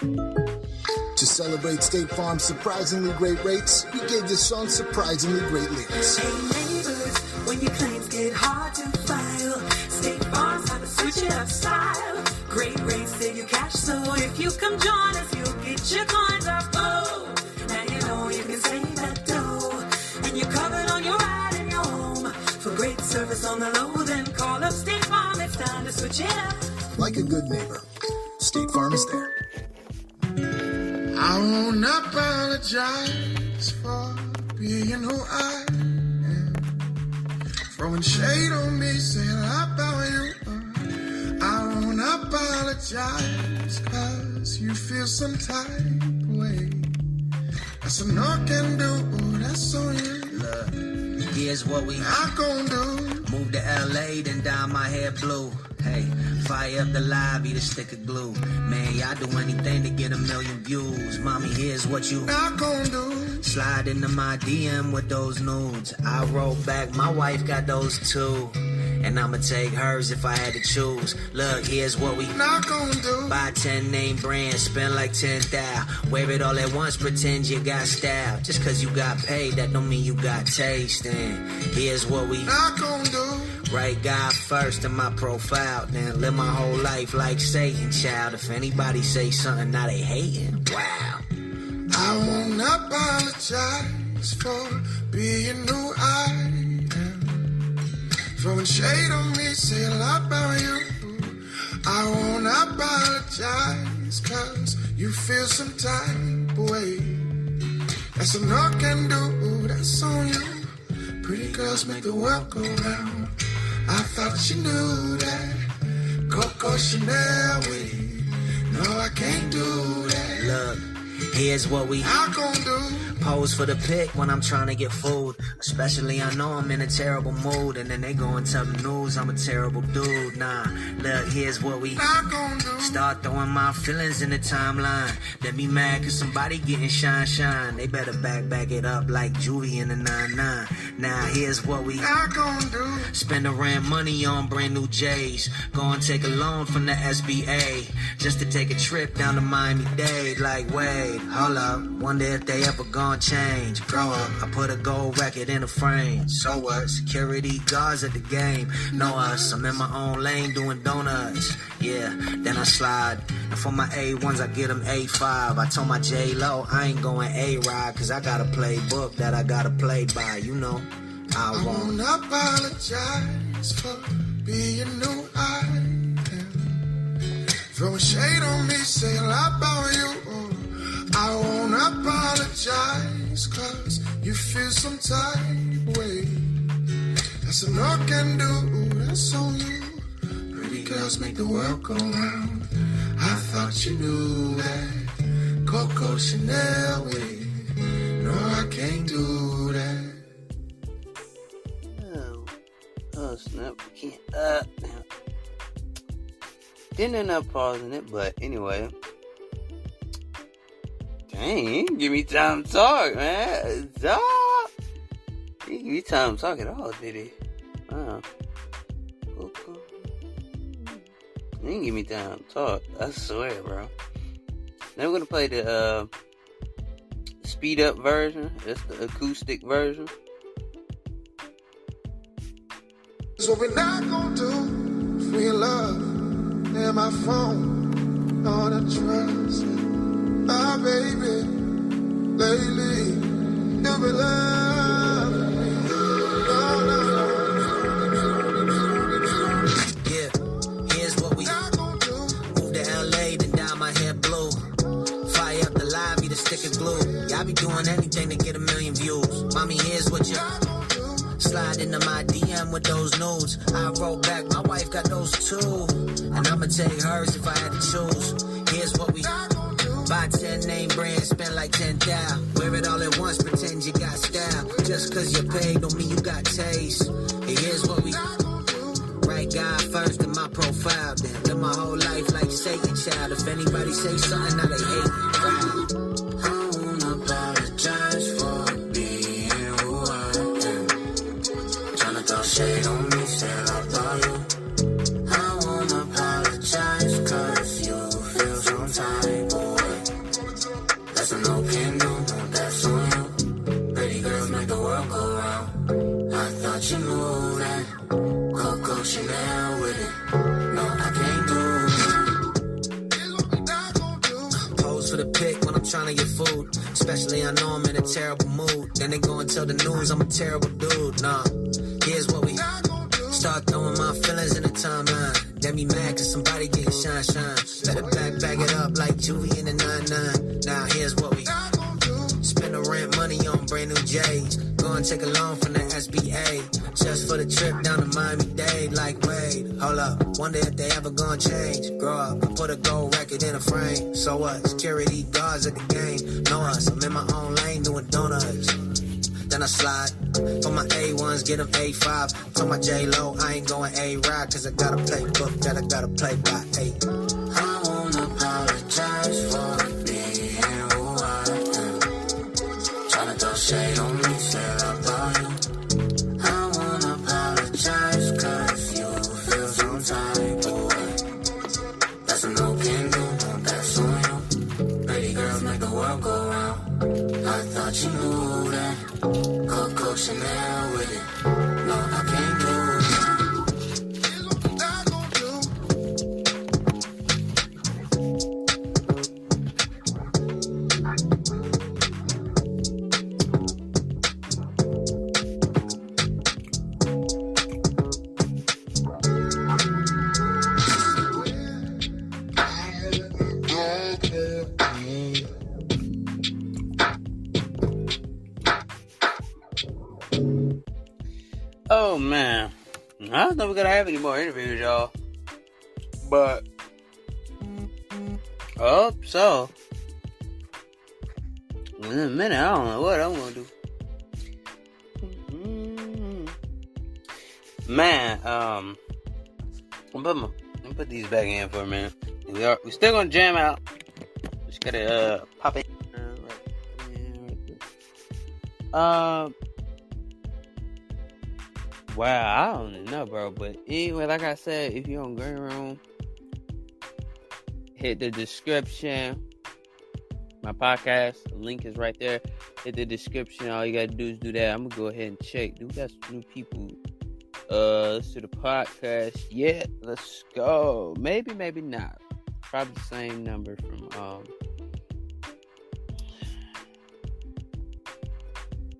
To celebrate State Farm's surprisingly great rates, we gave this song surprisingly great lyrics. Hey neighbors, when your claims get hard to file, State Farm's have a switch it up style. Great rates save you cash, so if you come join us, you'll get your coins off. Oh, now you know you can save that dough, and you're covered on your ride and your home. For great service on the low, then call up State Farm. It's time to switch it up. Like a good neighbor, I won't apologize for being who I am. Throwing shade on me, saying I about you. up. I won't apologize, cause you feel some type of way. That's a no can do, oh, that's on you. Look, here's what we not gonna do. Move to LA, then dye my hair blue. Hey, fire up the live, eat a stick of glue. Man, y'all do anything to get a million views. Mommy, here's what you not gonna do. Slide into my DM with those nudes. I roll back, my wife got those too. And I'ma take hers if I had to choose. Look, here's what we not gonna do. Buy 10 name brands, spend like 10 thou. Wear it all at once, pretend you got style. Just cause you got paid, that don't mean you got taste. And here's what we not gonna do. Right God first in my profile, then live my whole life like Satan, child. If anybody say something, now they hating. Wow. I won't apologize for being who I am. Throwing shade on me, say a lot about you. I won't apologize, cause you feel some type of way. That's a no can do, that's on you. Pretty girls make the world go round. I thought you knew that. Coco Chanel with. No, I can't do that. Look, here's what we not gonna do. Pose for the pic when I'm trying to get food. Especially I know I'm in a terrible mood. And then they go and tell the news I'm a terrible dude. Nah, look, here's what we not gonna do. Start throwing my feelings in the timeline. Then be mad cause somebody getting shine shine. They better back back it up like Juvie in the 9-9. Now here's what we do. Spend the rent money on brand new J's. Go and take a loan from the SBA. Just to take a trip down to Miami Dade. Like, wait, hold up. Wonder if they ever gonna change. Grow up, I put a gold record in a frame. So what? Security guards at the game. Know us, I'm in my own lane doing donuts. Yeah, then I slide. And for my A1s, I get them A5. I told my J Lo, I ain't going A-Ride, cause I got a playbook that I gotta play by, you know. I I won't. apologize for being who I am. Throwing shade on me, say a lot about you. I won't apologize, cause you feel some type way. That's a no can do, that's on you. Pretty girls make the world go round. I thought you knew that. Coco Chanel you. No, I can't do that. Oh, oh snap! We can't. Uh, didn't end up pausing it, but anyway. Dang, give me time to talk, man. Stop. He didn't give me time to talk at all, did he? Wow. He didn't give me time to talk. I swear, bro. Now we're gonna play the uh, speed up version. That's the acoustic version. So we're not gonna do free love and my phone on a trust. Ah, baby, lately, you be love. No, no, Yeah, here's what we not do. Move to LA, then dye my hair blue. Fire up the live, eat a stick of glue. Y'all be doing anything to get a million views. Mommy, here's what you Not gonna do. slide into my DM with those nudes. I wrote back, my wife got those too. And I'ma take hers if I had to choose. Here's what we Not gonna do. Buy 10 name brands, spend like 10 thou. Wear it all at once, pretend you got style. Just cause you paid don't mean you got taste. And here's what we right guy first in my profile. Then live my whole life like Satan child. If anybody say something, now they hate? I wanna apologize for being who I am. Tryna throw shade on food. Especially I know I'm in a terrible mood. Then they go and tell the news I'm a terrible dude. Nah, here's what we start throwing my feelings in the timeline. Then be mad cause somebody getting shine shine. Better back back it up like Juvie in the 99. Now here's what we spend the rent money on brand new J's. Go and take a loan from the SBA. Just for the trip down to Miami Dade. Like, wait, hold up. Wonder if they ever gonna change. Grow up, I put a gold record in a frame. So what? Security guards at the game. Know us, I'm in my own lane doing donuts. Then I slide for my A1s, get them A5. Told my J Lo, I ain't going A ride, cause I got a playbook that I gotta play by eight. I wanna apologize for being who I am. Tryna throw shade Chanel with it. I don't know if we're gonna have any more interviews, y'all. But oh, so in a minute, I don't know what I'm gonna do. Man, um, I'm put my, I'm put these back in for a minute. We are we still gonna jam out. Just gotta uh pop it. Uh, Wow, I don't know, bro. But anyway, like I said, if you're on Green Room, hit the description. My podcast link is right there. Hit the description. All you gotta do is do that. I'm gonna go ahead and check. Do we got some new people? Uh, let's do the podcast. Yeah, let's go. Maybe, maybe not. Probably the same number from um.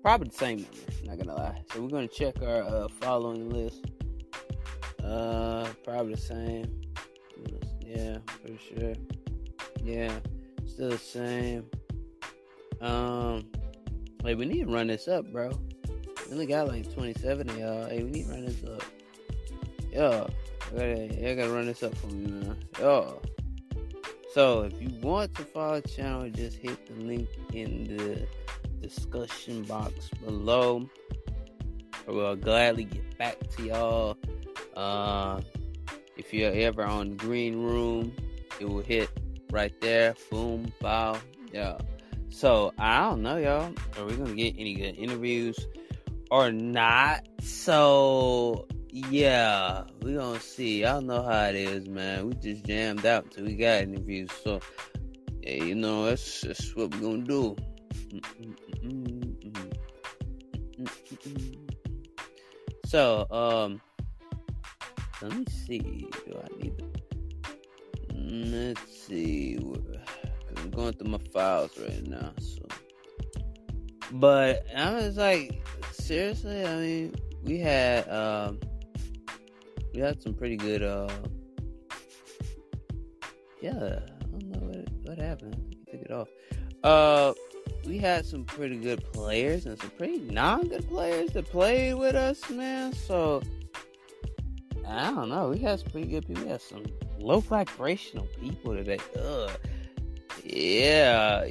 Probably the same number. Not gonna lie. So we're gonna check our uh, following list. Uh, probably the same. Yeah, for sure. Yeah, still the same. Um, hey, we need to run this up, bro. We only got like 27 of y'all. Hey, we need to run this up. Yo, I gotta, I gotta run this up for me, man. Yo. So, if you want to follow the channel, just hit the link in the discussion box below. I will gladly get back to y'all. Uh, if you're ever on Green Room, it will hit right there. Boom, bow, yeah. So I don't know, y'all. Are we gonna get any good interviews or not? So yeah, we gonna see. Y'all know how it is, man. We just jammed out till we got interviews. So yeah, you know that's that's what we're gonna do. So, um, let me see. Do I need to? Let's see. I'm going through my files right now. So, but I was like, seriously. I mean, we had um, we had some pretty good. Uh, yeah, I don't know what what happened. I took it off. Uh, we had some pretty good players and some pretty non-good players that played with us, man. So I don't know. We had some pretty good people. We had some low vibrational people today. Ugh. Yeah.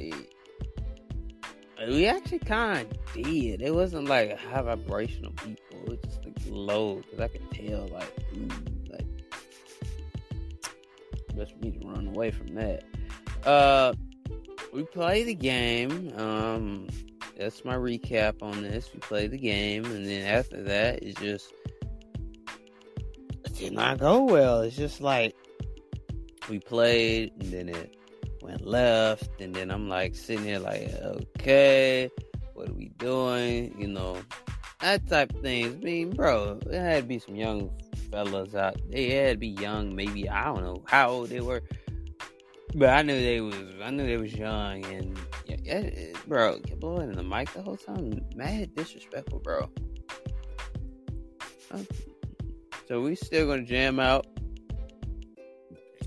We actually kind of did. It wasn't like high vibrational people. It was just like low because I could tell like, ooh, like for me to run away from that. Uh, we play the game. Um, that's my recap on this. We play the game, and then after that, it's just it did not go well. It's just like we played, and then it went left, and then I'm like sitting here like, okay, what are we doing? You know, that type of things. I mean, bro, it had to be some young fellas out. They had to be young, maybe I don't know how old they were, but I knew they was I knew they was young and yeah, bro, kept blowing in the mic the whole time. Mad disrespectful, bro. So we still gonna jam out.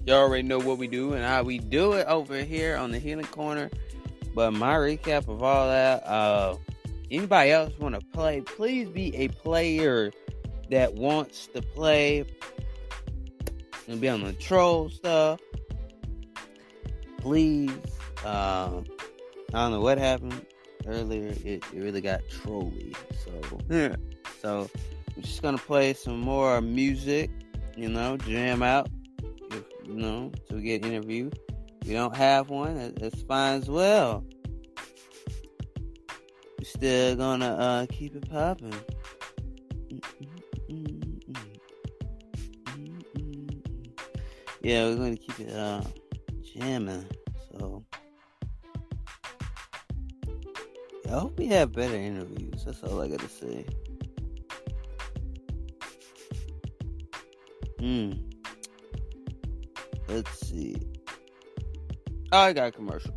Y'all already know what we do and how we do it over here on the Healing Corner. But my recap of all that, uh, anybody else want to play? Please be a player that wants to play and be on the troll stuff. Please, um, I don't know what happened earlier. It, it really got trolly. So, yeah. so we're just gonna play some more music. You know, jam out. If, you know, to get an interview. If we don't have one, that's fine as well. We're still gonna uh, keep it popping. Yeah, we're gonna keep it uh, jamming. So. I hope we have better interviews. That's all I gotta say. Hmm. Let's see. Oh, I got a commercial.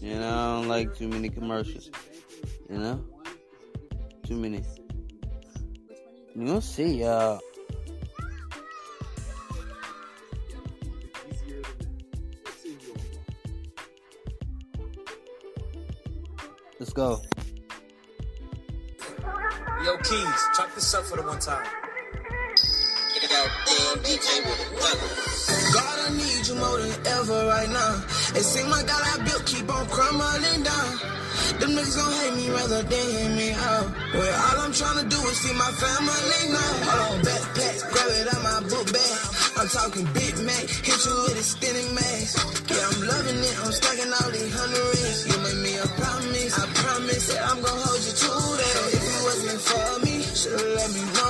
You know, I don't like too many commercials. You know? Too many. You gonna see, y'all. Let's go. Yo, Keys, chop this up for the one time. God, I need you more than ever right now. It seems like all I built keep on crumbling down. Them niggas gon' hate me rather than hear me out. Well, all I'm trying to do is see my family now. Hold on, backpack, grab it out my book bag. I'm talking Big Mac, hit you with a spinning mask. Yeah, I'm loving it, I'm stacking all these hundreds. You made me a promise, I promise that I'm gon' hold you to that. If it wasn't for me, should've let me know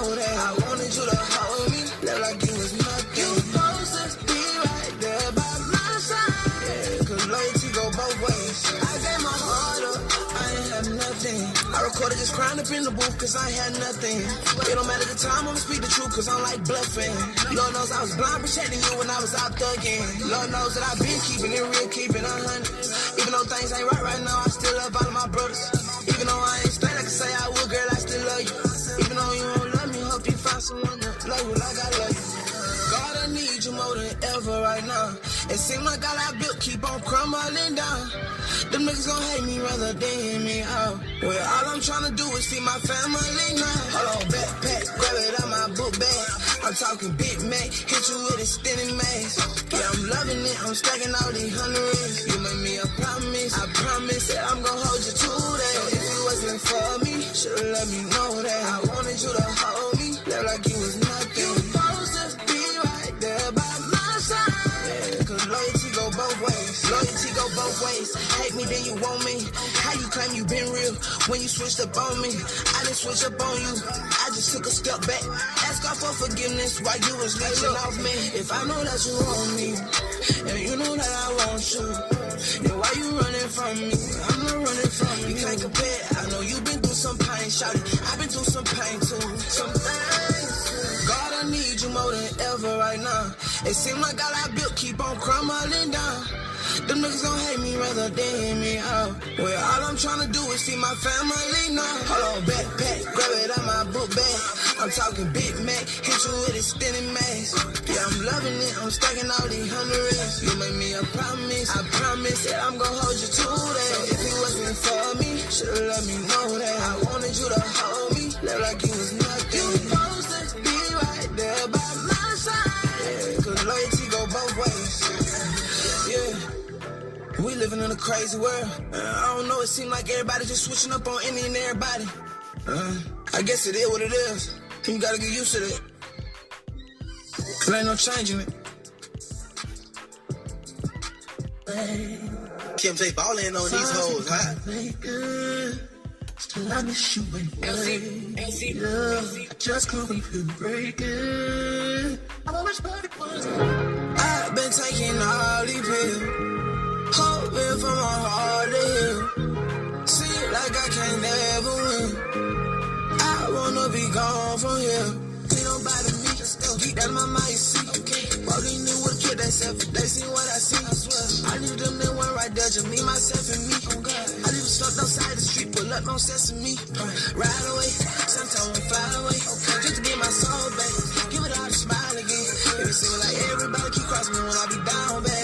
crying up in the booth cause I had nothing. It don't matter the time, I'ma speak the truth cause I'm like bluffing. Lord knows I was blind protecting you when I was out thugging. Lord knows that I've been keeping it real, keeping a hundred. Even though things ain't right right now, I still love all of my brothers. It seems like all I built keep on crumbling down. Them niggas gon' hate me rather than hear me out. Well, all I'm trying to do is see my family now. Hold on, backpack, grab it out my book bag. I'm talking Big Mac, hit you with a spinning mask. Yeah, I'm loving it, I'm stacking all these hundreds. You made me a promise, I promise that I'm gon' hold you to that. So if it wasn't for me, should've let me know that. I wanted you to hold me, look like you was Ways. Hate me, then you want me. How you claim you been real when you switched up on me? I didn't switch up on you. I just took a step back. Ask God for forgiveness while you was leeching off me. If I know that you want me, and you know that I want you, then why you running from me? I'm not running from you. You can't compare. I know you've been through some pain, shout it. I've been through some pain too. Some things. God, I need you more than ever right now. It seems like all I built keep on crumbling down. Them niggas gon' hate me rather than hear me out. Well, all I'm trying to do is see my family now. Hold on, backpack, grab it out my book bag. I'm talking Big Mac, hit you with a spinning mask. Yeah, I'm loving it, I'm stacking all these hundreds. You made me a promise, I promise that I'm gon' hold you to that. So if it wasn't for me, should've let me know that. I wanted you to hold me, look like you was We living in a crazy world. Uh, I don't know, it seems like everybody just switching up on any and everybody. Uh, I guess it is what it is. You gotta get used to it. There ain't no changing it. Kim J ballin' on these hoes, huh? Still I miss you. Yeah, I just can't wait to break it. I've been taking all these pills, hoping for my heart to heal. See like I can't never win. I wanna be gone from here. Ain't nobody me, keep that in my mind, see. Okay, Pauline knew what kid they said, they seen what I see. I swear, I knew them, they went right there, just me, myself, and me. Oh God. I live stuck outside the street, pull up, no sesame. Ride away, sometimes we fly away. Okay. Just to get my soul back, give it all a smile again. If it seem like everybody keep crossing me when I be down bad.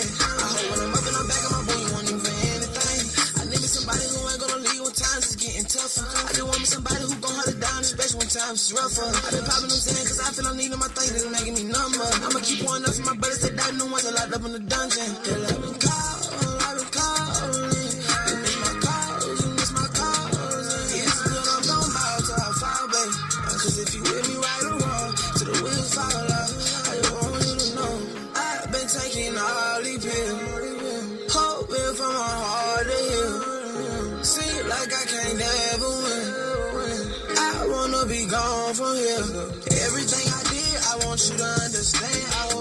I just want me somebody who gon' hold it down, especially when times is rougher. I been popping them saying, cause I feel I'm needing my thing, that's making me number. I'ma keep one up for my brothers that died, no ones are locked up in the dungeon. Girl, I've been wanna be gone from here. Everything I did, I want you to understand.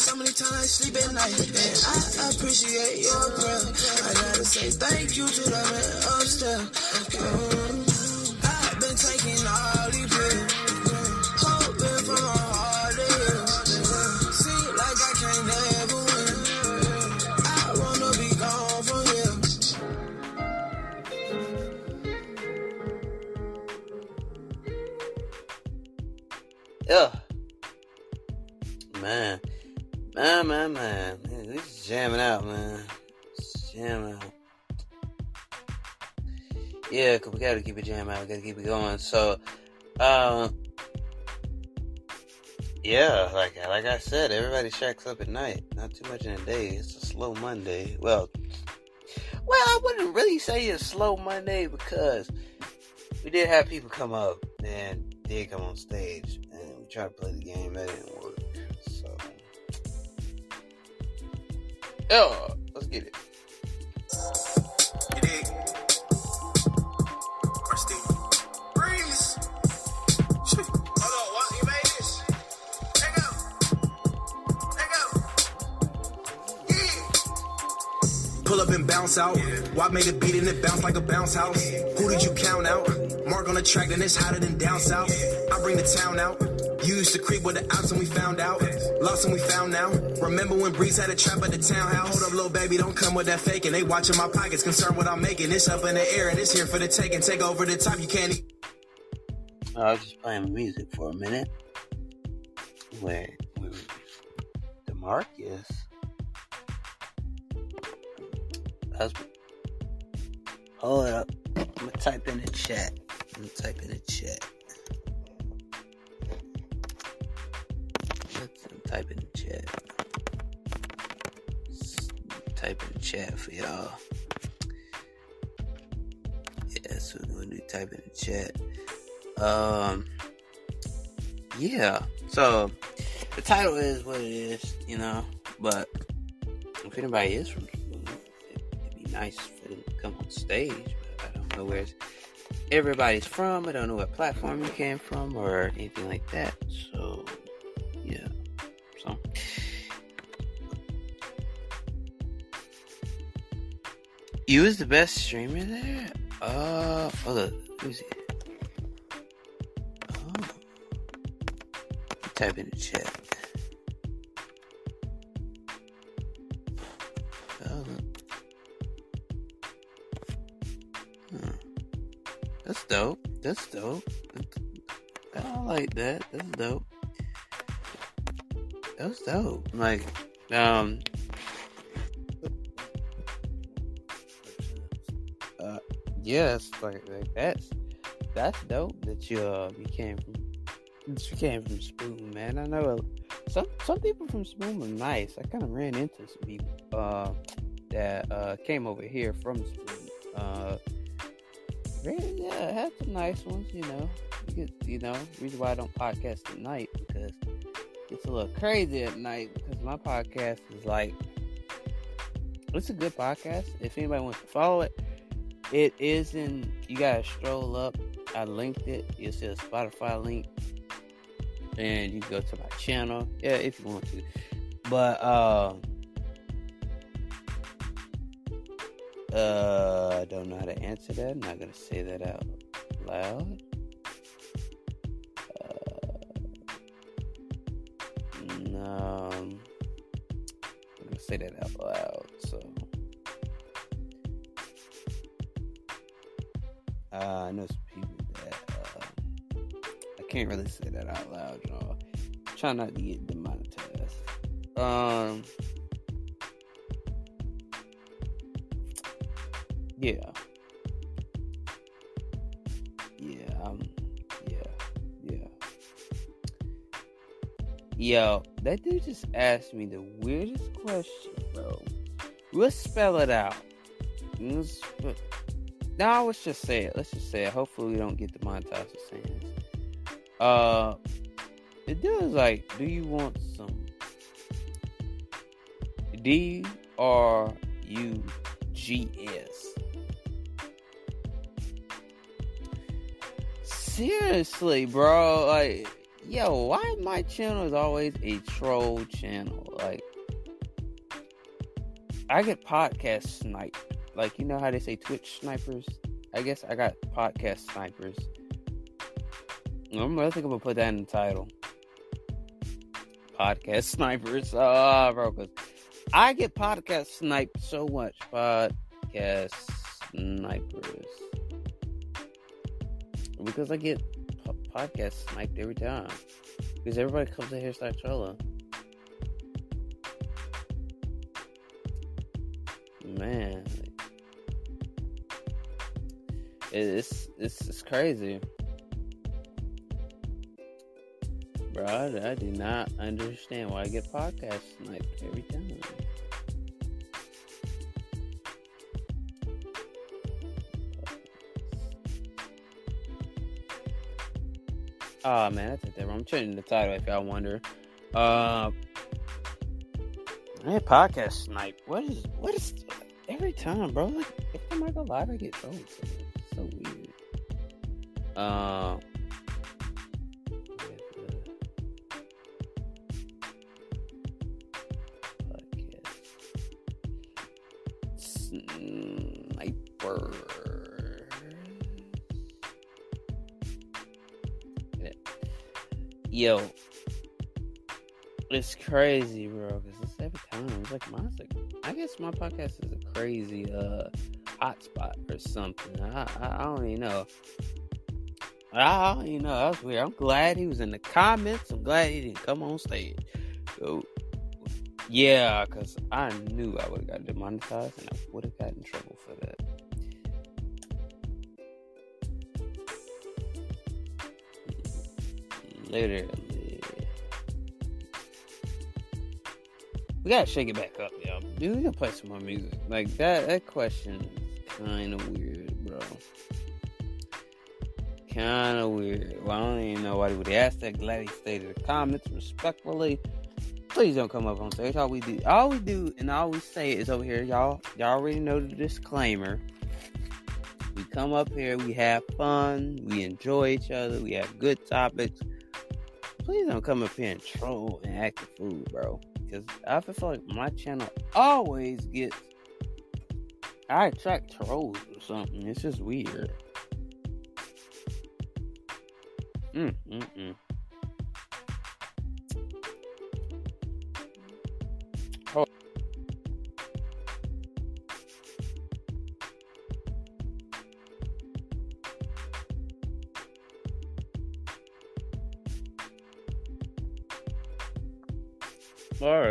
So many times I sleep at night. And I appreciate your prayer. I gotta say thank you to the man upstairs. We gotta keep it jamming out. We gotta keep it going. So, um, yeah, like like I said, everybody shacks up at night. Not too much in the day. It's a slow Monday. Well, well, I wouldn't really say it's slow Monday because we did have people come up and did come on stage and we tried to play the game. That didn't work. So, yeah, let's get it. You dig? Up and bounce out. Why made a beat and it bounce like a bounce house? Who did you count out? Mark on the track, then it's hotter than down south. I bring the town out. You used to creep with the ops and we found out. Lost and we found now. Remember when Breeze had a trap at the townhouse? Hold up, little baby, don't come with that faking. They watching my pockets, concerned what I'm making. It's up in the air and it's here for the taking. Take over the top, you can't. e- uh, I was just playing music for a minute. Wait, where, where the husband. Hold up. I'm gonna type in the chat. I'm gonna type in the chat. Let's type in the chat. Type in the chat for y'all. Yeah, so we're gonna type in the chat. Um, yeah. So the title is what it is, you know. But if anybody is from nice for them to come on stage. But I don't know where everybody's from. I don't know what platform you came from or anything like that. So yeah. So you was the best streamer there. Uh, oh, look, let me. Oh. Type in the chat. That's dope. That's dope. I like that. That's dope. That's dope. Like, um, uh, yes, like, like that's that's dope that you uh you came from you came from Spoon, man. I know some some people from Spoon are nice. I kind of ran into some people uh that uh came over here from Spoon. Uh, really, yeah, had some nice ones, you know. You, get, you know, reason why I don't podcast at night because it's a little crazy at night because my podcast is like it's a good podcast. If anybody wants to follow it, it is in you gotta stroll up. I linked it. You'll see a Spotify link. And you go to my channel. Yeah, if you want to. But uh uh I don't know how to answer that. I'm not gonna say that out loud. Um, I'm gonna say that out loud. So, uh, I know some people that uh, I can't really say that out loud, know. Try not to get demonetized. Um, yeah. Yeah, um, yeah, yeah. Yo, that dude just asked me the weirdest question, bro. Let's spell it out. Now let's just say it. Let's just say it. Hopefully we don't get demonetized for saying this. Uh, the dude is like, do you want some D R U G S? Seriously, bro, like yo, why my channel is always a troll channel? Like, I get podcast sniped. Like, you know how they say Twitch snipers? I guess I got podcast snipers. I think I'm gonna put that in the title. Podcast snipers. Ah, bro, cause I get podcast sniped so much. Podcast snipers. Because I get podcast sniped every time because everybody comes in here start trolling. Man, it's it's it's crazy, bro. I, I do not understand why I get podcast sniped every time. Oh man, that's it. I'm changing the title if y'all wonder. Uh, hey, podcast snipe. What is what is every time, bro? Like every time I go live, I get. It's so weird. Uh, yo, it's crazy, bro. Because it's every time. It's like my, I guess my podcast is a crazy uh hotspot or something. I, I, I don't even know. I don't even know. That was weird. I'm glad he was in the comments. I'm glad he didn't come on stage. So, yeah, because I knew I would have got demonetized and I would have got in trouble for that. Literally. We gotta shake it back up, y'all. Dude, we gotta play some more music. Like that that question is kinda weird, bro. Kinda weird. Well, I don't even know why he would ask that. Glad he stayed in the comments respectfully. Please don't come up on stage. All we do all we do and all we say is over here, y'all y'all already know the disclaimer. We come up here, we have fun, we enjoy each other, we have good topics please don't come up here and troll and act a fool, bro. Because I feel like my channel always gets. I attract trolls or something. It's just weird. Mm, mm, mm.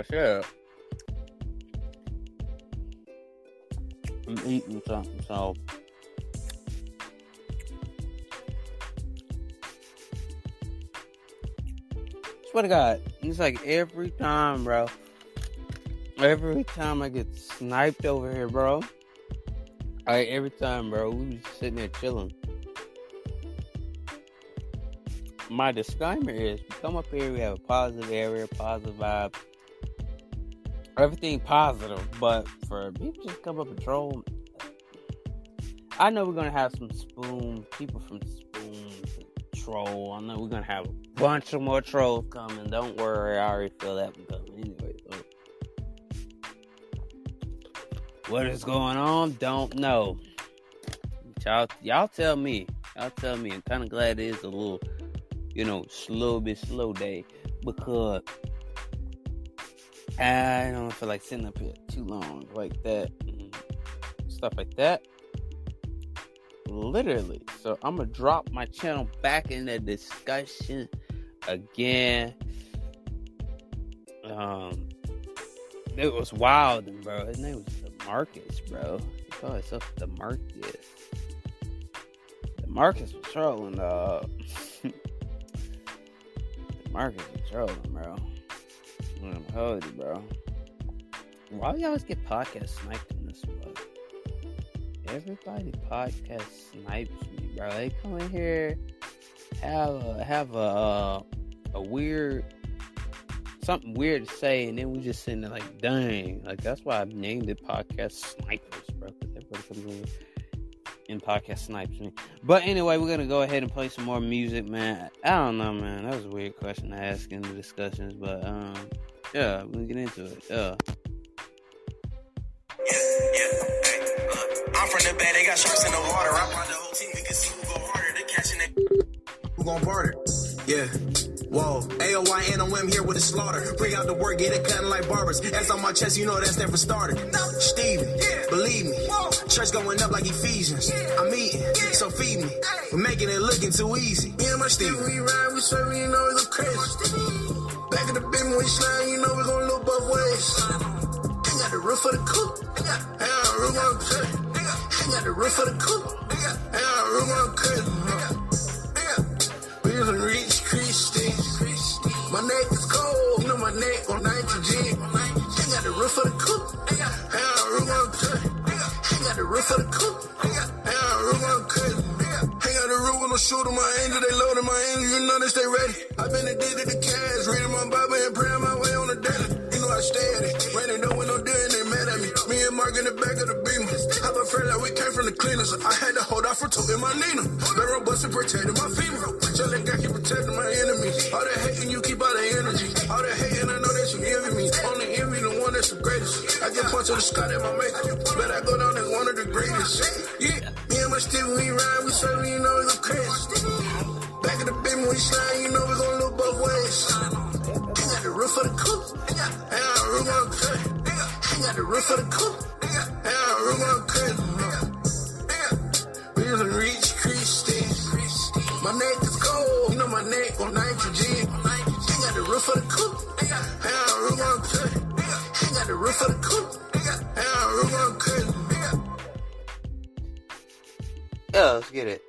Shit. I'm eating something, so swear to God, it's like every time, bro. Every time I get sniped over here, bro. Like every time, bro, we was sitting there chilling. My disclaimer is: we come up here, we have a positive area, positive vibe, everything positive. But for people just come up and troll, I know we're gonna have some spoon people from spoon troll. I know we're gonna have a bunch of more trolls coming. Don't worry, I already feel that one coming anyway. So. What is going on? Don't know. Y'all, y'all tell me. Y'all tell me. I'm kind of glad it is a little, you know, slow bit slow day because I don't feel like sitting up here too long like that, stuff like that. Literally. So I'm gonna drop my channel back in the discussion again. Um, it was wild, bro. His name was Marcus, bro. He called himself the Marcus was trolling, dog. the Marcus was trolling, bro. I'm gonna you, bro. Why you always get podcast sniped in this one? Everybody podcast snipes me, bro. They come in here, have a, have a uh, a weird something weird to say, and then we just sitting there like, dang, like that's why I've named it podcast snipers, bro. Because everybody comes in and podcast snipes me. But anyway, we're gonna go ahead and play some more music, man. I don't know, man. That was a weird question to ask in the discussions, but um, yeah, we get into it. Yeah. I'm from the bay, they got sharks in the water. I brought the whole team, we can see who go harder. They catching. Who gon' barter? Yeah. Whoa, A-O-Y-N-O-M here with a slaughter. Bring out the work, get it cutting like barbers. S on my chest, you know that's never started. Steven, believe me. Church going up like Ephesians. I'm eating, so feed me. We're making it looking too easy. And my Steven, we ride, we serve, you know it's a crazy. Back in the bin, we slide, you know we gon' look both ways. Ain't got the roof for the coop. Ain't got the roof on the got the roof for the coop. Got roof on the My neck is cold. Know my neck on nitrogen. Ain't got the roof for the coop. Ain't got the roof on cut. Ain't got the roof for the coop. Ain't got the roof on cut. Ain't got the roof on the shoulder. My angel, they loaded my angel. You know they stay ready. I've been addicted to cash. Reading my Bible and praying my way on the daily. You know I stay at it. Raining no window there and Mark in the back of the beamer. Have a friend like we came from the cleaners. I had to hold out for two in my Nina. Barrel busting protecting my femur. Chillin' got keep protecting my enemies. All that hating, you keep all the energy. All that hating, I know that you're giving me. Only envy the one that's the greatest. I get punch to the sky that my maker. Bet I go down as one of the greatest. Yeah, me and my Steve, we ride, we serve, you know it's a crash. Back in the bin, we slide, you know we gon' look both ways. Ain't got the roof for the coop. Ain't got the roof on the cut. Ain't got the roof for the coop. We Christians. My neck is cold. You know my neck on nitrogen. Ain't got the roof for the. Ain't got the roof on the. Yeah, let's get it.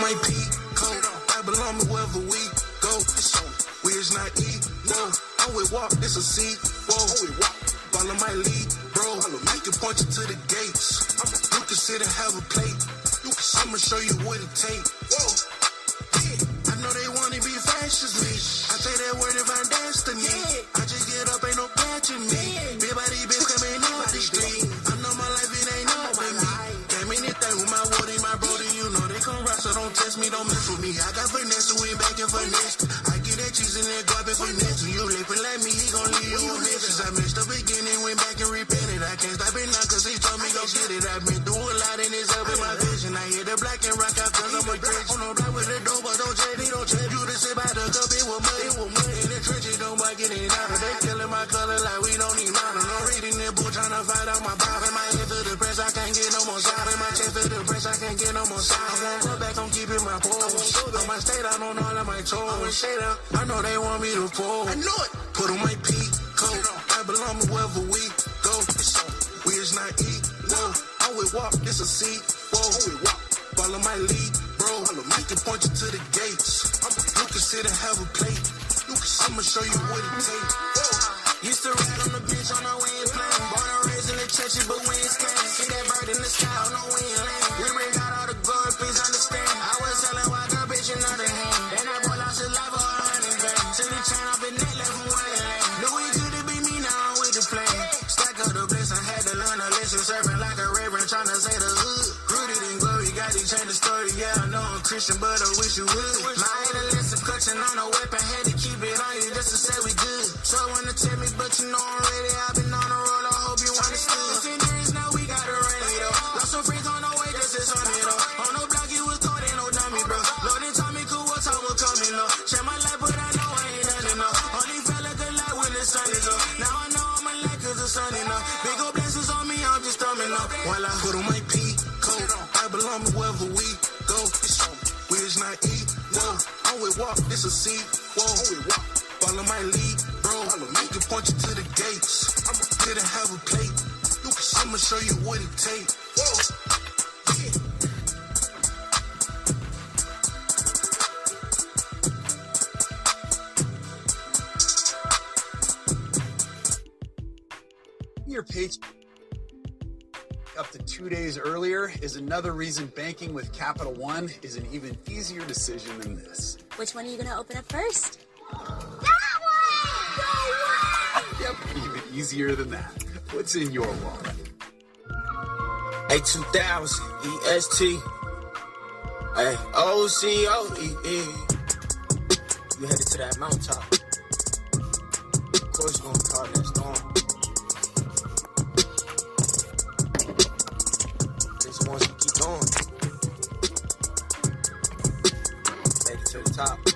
My peak. I belong wherever we go. Is not eat. Whoa. I would walk. This a seat. Whoa. Follow my lead, bro. I can point you to the gates. You can sit and have a plate. I'ma show you what it take. Whoa. Yeah. I know they wanna be fast as me. I say that word if I'm destiny. I just get up, ain't no catching me. Everybody been coming off the street. I know my life, it ain't nothing me. Came anything with my woody, my brody, you know they come rock, so don't test me, don't mess with me. I got finesse, we back and finesse. I and that guap and finesse. You lippin' like me, he gon' leave you message. I missed the beginning, went back and repented. I can't stop it now, cause he told me go get it. I've been through a lot and it's up in my vision. I hear the black and rock out cause I'm a Christian. On the block with the dope, but don't check me, don't check. You to sit by the cup, it was mud, it was mud. In the trenches, don't mind getting out of. They killing my color like we don't need modern. No reading that book, trying to fight out my Bible. My head to the press, I can't get no more shots. In my chest feel the press, I can't get no more shots. I won't go back, I'm keeping my pose. I might stay down on all of my toes. I will stay down. I know they want me to pull. I know it. Put on my peak coat. I belong wherever we go. We is not eat. Whoa. I will walk, this a seat. Whoa. Follow my lead, bro. I can point you to the gates. You can sit and have a plate. I'ma show you what it takes. Used to ride on the beach on the wind plane. Born and raised in the churches, but we ain't scared. See that bird in the sky on the wind lane. We bring out all the gold, please understand. I was selling while girl, bitch, in other hand. That boy lost his life for a hundred grand. See the chain off his neck, left him wondering. Knew it could have been me, now I'm with the plan. Stack up the bliss, I had to learn to listen. Serving like a reverend, trying to say the hood. Rooted in glory, got to change the story. Yeah, I know I'm Christian, but I wish you would. My adolescent clutching on a weapon, had ready. I've been on the road, I hope you understood. Centuries now we got it up. Lost some friends on the way, just as on it up. On no block, was dummy, bro. Cool, what time will coming up. Share my life, but I know I ain't done enough. Only felt like a light when the sun up. Now I know I'm a cause the sun enough. Big old blessings on me, I'm just thumbing up. While I put on my P I belong wherever we go. We is not eat, whoa. I will walk, this a seat, show you what it takes. Whoa. Your page up to two days earlier is another reason banking with Capital One is an even easier decision than this. Which one are you going to open up first? That one! No way! Yep, even easier than that. What's in your wallet? A2000 EST. You headed to that mountaintop. Of course, gonna call that storm. Just once you keep going. Make it to the top.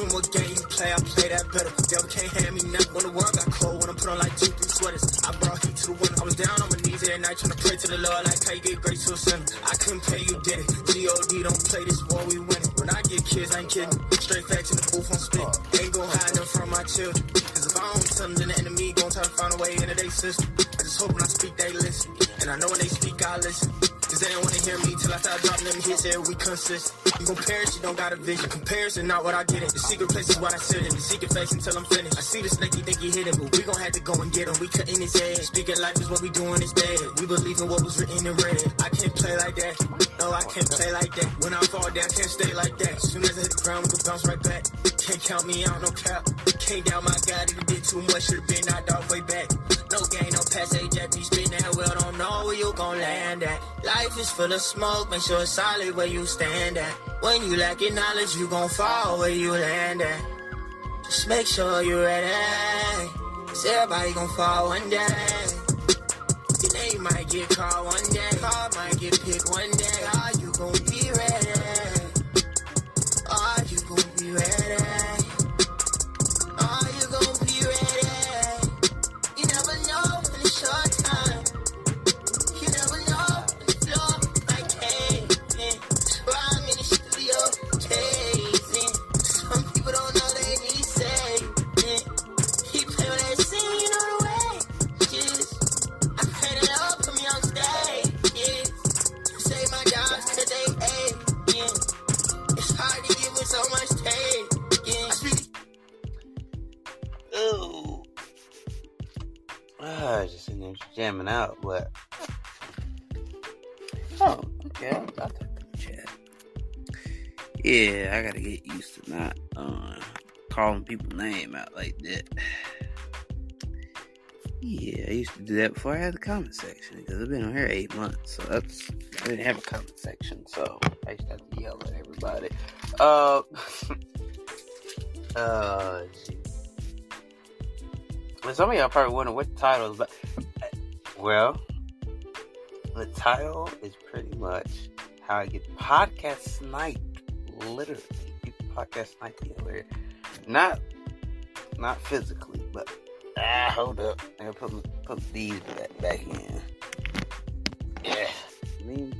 Tell me what game you play, I play that better. Devil can't hand me nothing when the world got cold. When I put on like two, three sweaters, I brought heat to the winter. I was down on my knees every night trying to pray to the Lord like how you get grace to a sinner. I couldn't pay you, did it. G-O-D, don't play this war, we win it. When I get kids, I ain't kidding. Straight facts in the booth, I'm spit. Ain't gon' hide them from my children. Cause if I don't tell them, then the enemy gon' try to find a way into their system. I just hope when I speak, they listen. And I know when they speak, I listen. Cause they don't wanna hear me till I start dropping them hits every consistent. You compare it, you don't got a vision. Comparison, not what I get it. The secret place is what I sit in. The secret face until I'm finished. I see the snake, you think he hit it, but we gon' have to go and get him. We cutting his head. Speaking life is what we doing is dead. We believe in what was written in red. I can't play like that. No, I can't play like that. When I fall down, can't stay like that. Soon as I hit the ground, we gon' bounce right back. Can't count me out, no cap. Can't doubt my God, he did too much, should've been knocked off way back. No gain, no passage, at me spin that well, don't know where you gon' land at. Life is full of smoke, make sure it's solid where you stand at. When you lacking knowledge, you gon' fall where you land at. Just make sure you're ready. Cause everybody gon' fall one day. Your name might get called one day. Car might get picked one day. Are you gon' be ready? Are you gon' be ready? Jamming out, but. Oh, okay. I'll take the chat. Yeah, I gotta get used to not uh, calling people's name out like that. Yeah, I used to do that before I had the comment section because I've been on here eight months, so that's I didn't have a comment section, so I used to have to yell at everybody. Uh, uh, shit. And some of y'all probably wondering what the title is, but well, the title is pretty much how I get podcast sniped. Literally, podcast snipe me over here. Not, not physically, but Ah, hold up. I gotta put, put these back, back in. Yeah. Let me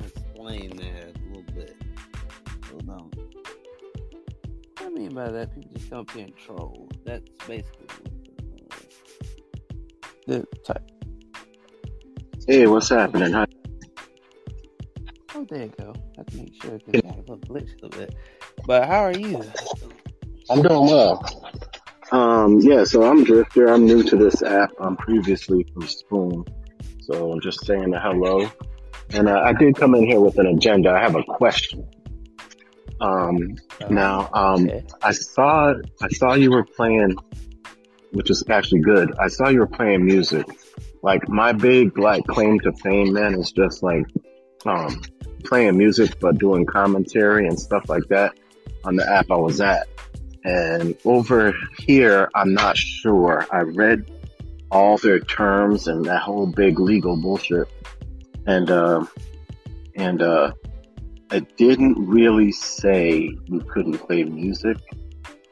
explain that a little bit. Hold on. What I mean by that, people just come up here and troll. That's basically the, the type. Hey, what's happening? Hi. Oh, there you go. I have to make sure because I have a glitch a little bit. But how are you? I'm doing well. Um, yeah, so I'm Drifter. I'm new to this app. I'm previously from Spoon. So I'm just saying a hello. And uh, I did come in here with an agenda. I have a question. Um, now, um, I saw, I saw you were playing, which is actually good. I saw you were playing music. Like my big, like claim to fame, man, is just like, um, playing music, but doing commentary and stuff like that on the app I was at. And over here, I'm not sure. I read all their terms and that whole big legal bullshit. And, uh, and, uh, it didn't really say you couldn't play music,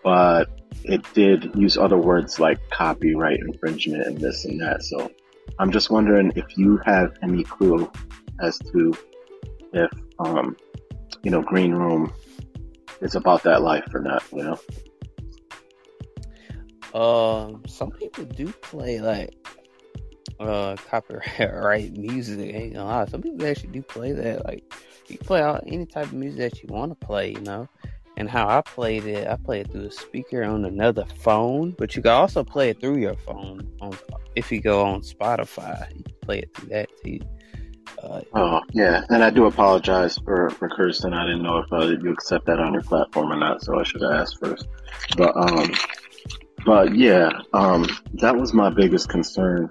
but it did use other words like copyright infringement and this and that. So I'm just wondering if you have any clue as to if, um, you know, Greenroom is about that life or not, you know? Um, some people do play like uh copyright right music. Ain't gonna lie. Some people actually do play that. Like you play out any type of music that you want to play, you know. And how I played it, I played it through a speaker on another phone, but you can also play it through your phone on if you go on Spotify. You play it through that too. Uh, Oh, yeah. And I do apologize for, for cursing. I didn't know if uh, you accept that on your platform or not, so I should have asked first. But, um, but yeah, um, that was my biggest concern.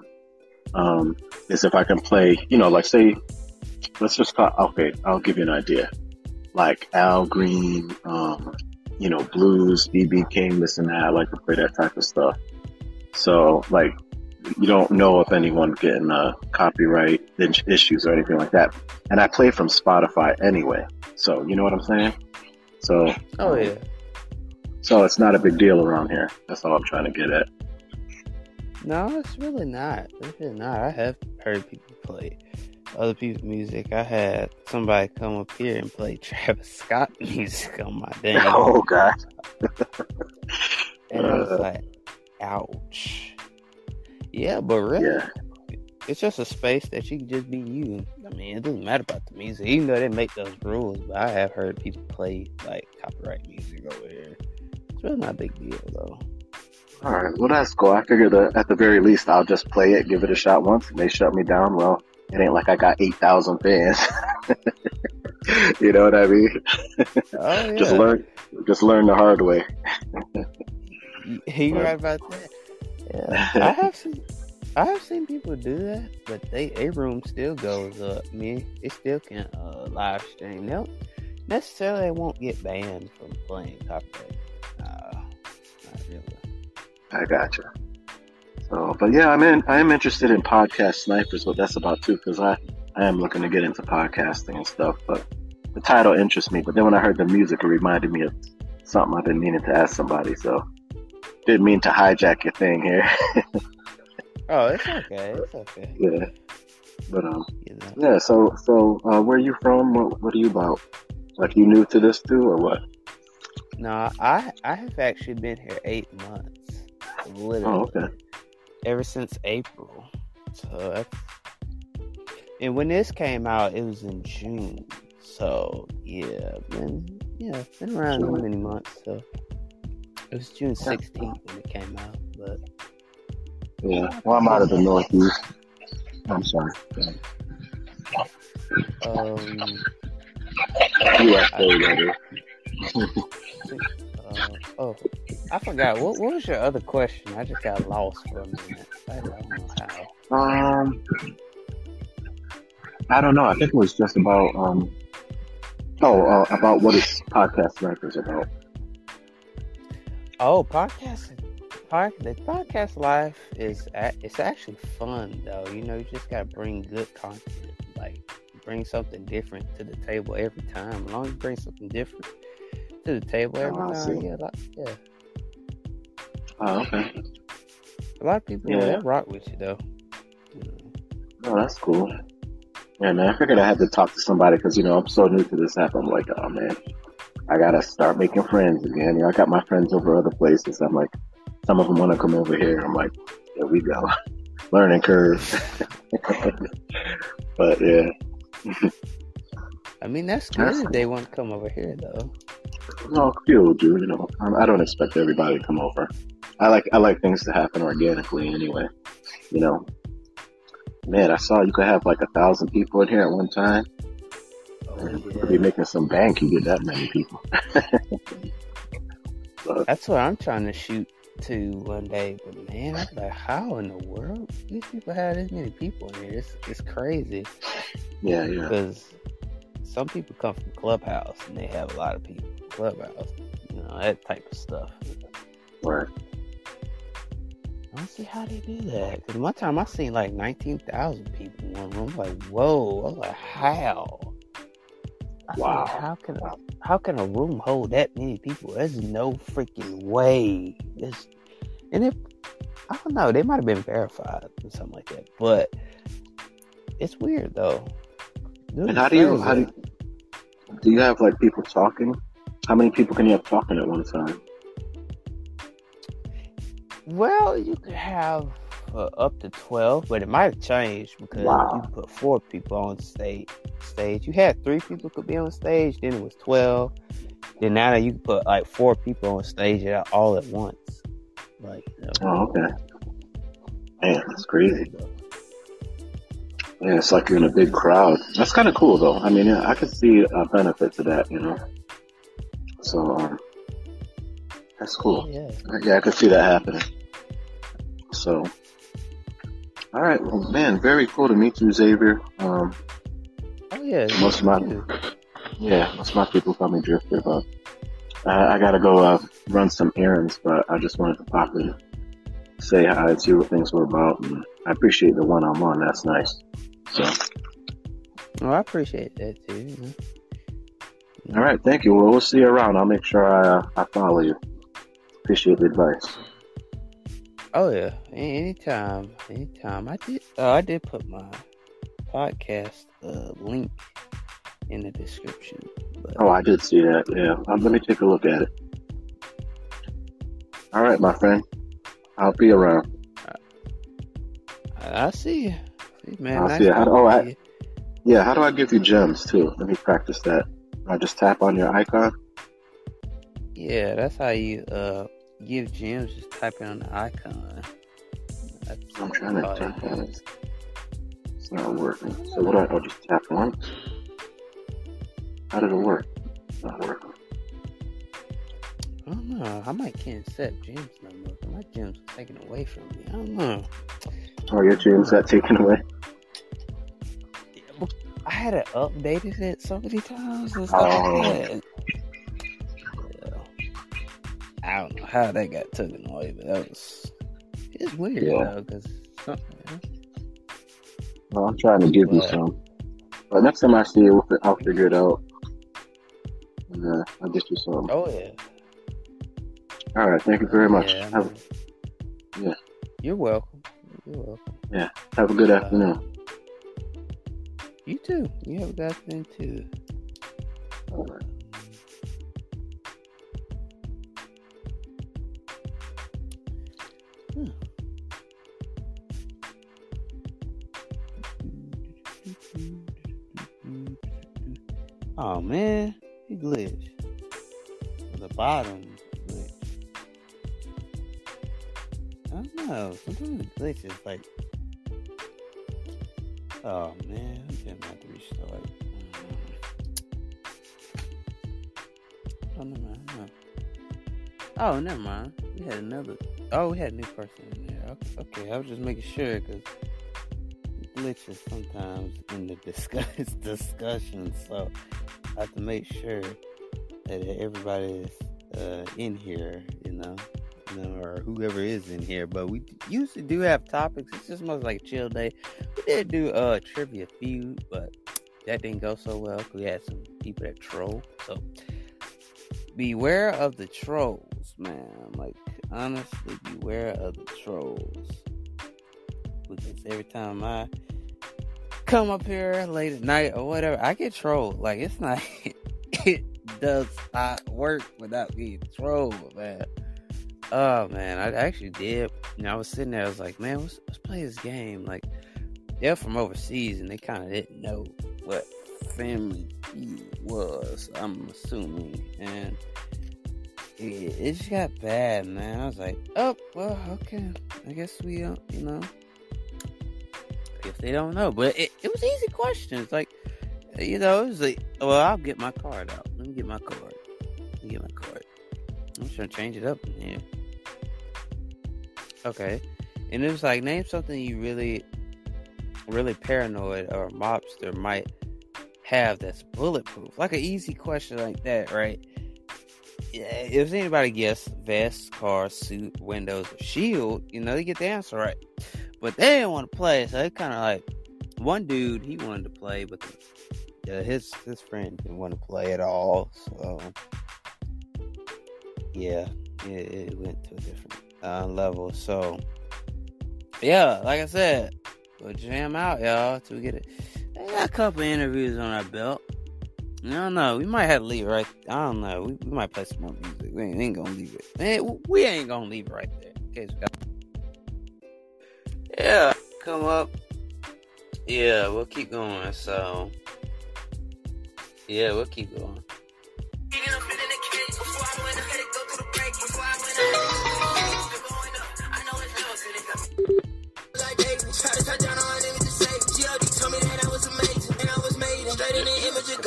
Um, is if I can play, you know, like say, let's just call, okay, I'll give you an idea. Like Al Green, um, you know, blues, BB King, this and that. I like to play that type of stuff. So, like, you don't know if anyone getting uh, copyright issues or anything like that. And I play from Spotify anyway, so you know what I'm saying. So, oh yeah. So it's not a big deal around here. That's all I'm trying to get at. No, it's really not. It's really not. I have heard people play other people's music. I had somebody come up here and play Travis Scott music on my damn. Oh God. and I was uh. like, ouch. Yeah, but really, Yeah. it's just a space that you can just be you. I mean, it doesn't matter about the music, even though they make those rules. But I have heard people play like copyright music over here. It's really not a big deal though. All right. Well, that's cool. I figured that at the very least, I'll just play it, give it a shot once, and they shut me down. Well, it ain't like I got eight thousand fans. you know what I mean? Oh just learn, just learn the hard way. You right about that? Yeah, I have seen, I have seen people do that, but they a room still goes up. I mean, they still can uh, live stream. They don't necessarily won't get banned from playing copyright. Uh, not really. I gotcha. So, but yeah, I'm in. I am interested in podcast snipers. What that's about too, because I I am looking to get into podcasting and stuff. But the title interests me. But then when I heard the music, it reminded me of something I've been meaning to ask somebody. So, didn't mean to hijack your thing here. Oh, it's okay. It's okay. yeah. But um, yeah. So so uh, where are you from? What what are you about? Like you new to this too, or what? No, I I have actually been here eight months, literally. Oh, okay. Ever since April. So that's, and when this came out, it was in June. So yeah, been yeah, it's been around Sure. many months. So it was June sixteenth when it came out, but Yeah. Well, I'm out of the Northeast. I'm sorry. um, USA, that is. Oh, I forgot what what was your other question? I just got lost for a minute. I don't know how. Um, I don't know. I think it was just about um. Oh, uh, about what is podcast snipers about? Oh, podcasting. Pod, the podcast life is it's actually fun though. You know, you just gotta bring good content. Like bring something different to the table every time. As long as you bring something different to the table every Oh, time, yeah, like, yeah. Oh, okay. A lot of people Yeah. they rock with you though. Oh, that's cool. Yeah, man. I figured I had to talk to somebody because you know I'm so new to this app. I'm like, oh man, I gotta start making friends again. You know, I got my friends over other places. I'm like, some of them want to come over here. I'm like, here we go, learning curve. but yeah, I mean, that's good they want to come over here though. no, few do. You know, I I don't expect everybody to come over. I like I like things to happen organically anyway. You know, man, I saw you could have like a thousand people in here at one time. Oh, you could be making some bank. You get that many people. That's what I'm trying to shoot to one day. But man, I'm like, how in the world these people have this many people in here? It's it's crazy. Yeah, yeah. Because some people come from Clubhouse and they have a lot of people in Clubhouse. You know that type of stuff. Right. I don't see how they do that. Because one time I seen like 19,000 people in one room. I'm like, whoa. I was like, how? I said, Wow. how can a, how can a room hold that many people? There's no freaking way. There's, and if I don't know, they might have been verified or something like that. But it's weird though. Dude, And how do you how do you, do you have like people talking? How many people can you have talking at one time? Well, you could have uh, up to twelve, but it might have changed because Wow. you put four people on stage. Stage. You had three people could be on stage, then it was twelve. Then now that you can put like four people on stage all at once. Like, you know. Oh, okay. Man, that's crazy. Yeah, it's like you're in a big crowd. That's kind of cool, though. I mean, yeah, I could see a benefit to that, you know. So, um, that's cool. Yeah. Yeah, I could see that happening. So, all right, well, man, very cool to meet you, Xavier. Um, Oh yeah. most of my you. yeah, most of my people call me Drifter, but I, I gotta go uh, run some errands. But I just wanted to pop in, say hi, and see what things were about, and I appreciate the one-on-one. That's nice. So, Well, I appreciate that too. all right, thank you. Well, we'll see you around. I'll make sure I uh, I follow you. Appreciate the advice. Oh yeah, anytime, anytime. I did. Oh, I did put my podcast uh, link in the description. But Oh, I did see that. Yeah, um, let me take a look at it. All right, my friend. I'll be around. I, I see you. See, man. I'll nice you. How, talking oh, I, yeah. How do I give you gems too? Let me practice that. I just tap on your icon. Yeah, that's how you uh give gems. Just typing on the icon. That's I'm trying to tap on it. It's not working. So what do I? I'll just tap once. How did it work? It's not working. I don't know. I might can't accept gems no more. My gems are taken away from me. I don't know. Oh, your dreams got taken away. I had to updated it so many times and stuff Oh. like that. Yeah. I don't know how that got taken away, but that was it's weird Yeah. though because. Well, I'm trying to give you some. But next time I see you, I'll figure it out. And, uh, I'll get you some. Oh yeah, All right. Thank you very much. Yeah, Have, yeah. you're welcome. You're welcome. Yeah. Have a good afternoon. You too. You have a good afternoon too. All right. Hmm. Oh man, he glitched. The bottom I don't know. Sometimes it glitches like. Oh man, I'm gonna have to restart. Oh never mind. no. Oh, never mind. We had another. Oh, we had a new person in there. Okay, okay. I was just making sure because glitches sometimes in the discuss discussion, so I have to make sure that everybody is uh, in here. You know, whoever is in here. But we usually do have topics. It's just most like a chill day. We did do uh trivia feud, but that didn't go so well. we had some people that troll. So beware of the trolls, man. Like honestly beware of the trolls. Because every time I come up here late at night or whatever, I get trolled. Like it's not it does not work without being trolled, man. Oh man, I actually did. You know, I was sitting there, I was like, man, let's, let's play this game. Like they're from overseas and they kinda didn't know what family feud was, I'm assuming. And it, it just got bad, man. I was like, oh, well, okay. I guess we don't, you know. If they don't know. But it, it was easy questions. Like, you know, it was like, well, I'll get my card out. Let me get my card. Let me get my card. I'm just to change it up in here. Okay. And it was like, name something you really, really paranoid or mobster might have that's bulletproof. Like an easy question like that, right? if anybody guess vest, car, suit, windows, shield, you know, they get the answer right. But they didn't want to play, so they kind of like one dude he wanted to play, but the, uh, his his friend didn't want to play at all. So yeah, it, it went to a different uh, level. So yeah, like I said, we'll jam out, y'all, to get it. I got a couple interviews on our belt. I don't know. We might have to leave right. I don't know. We, we might play some more music. We ain't, ain't gonna leave it. Man, we ain't gonna leave it right there. In case we got. Yeah, come up. Yeah, we'll keep going. So, yeah, we'll keep going.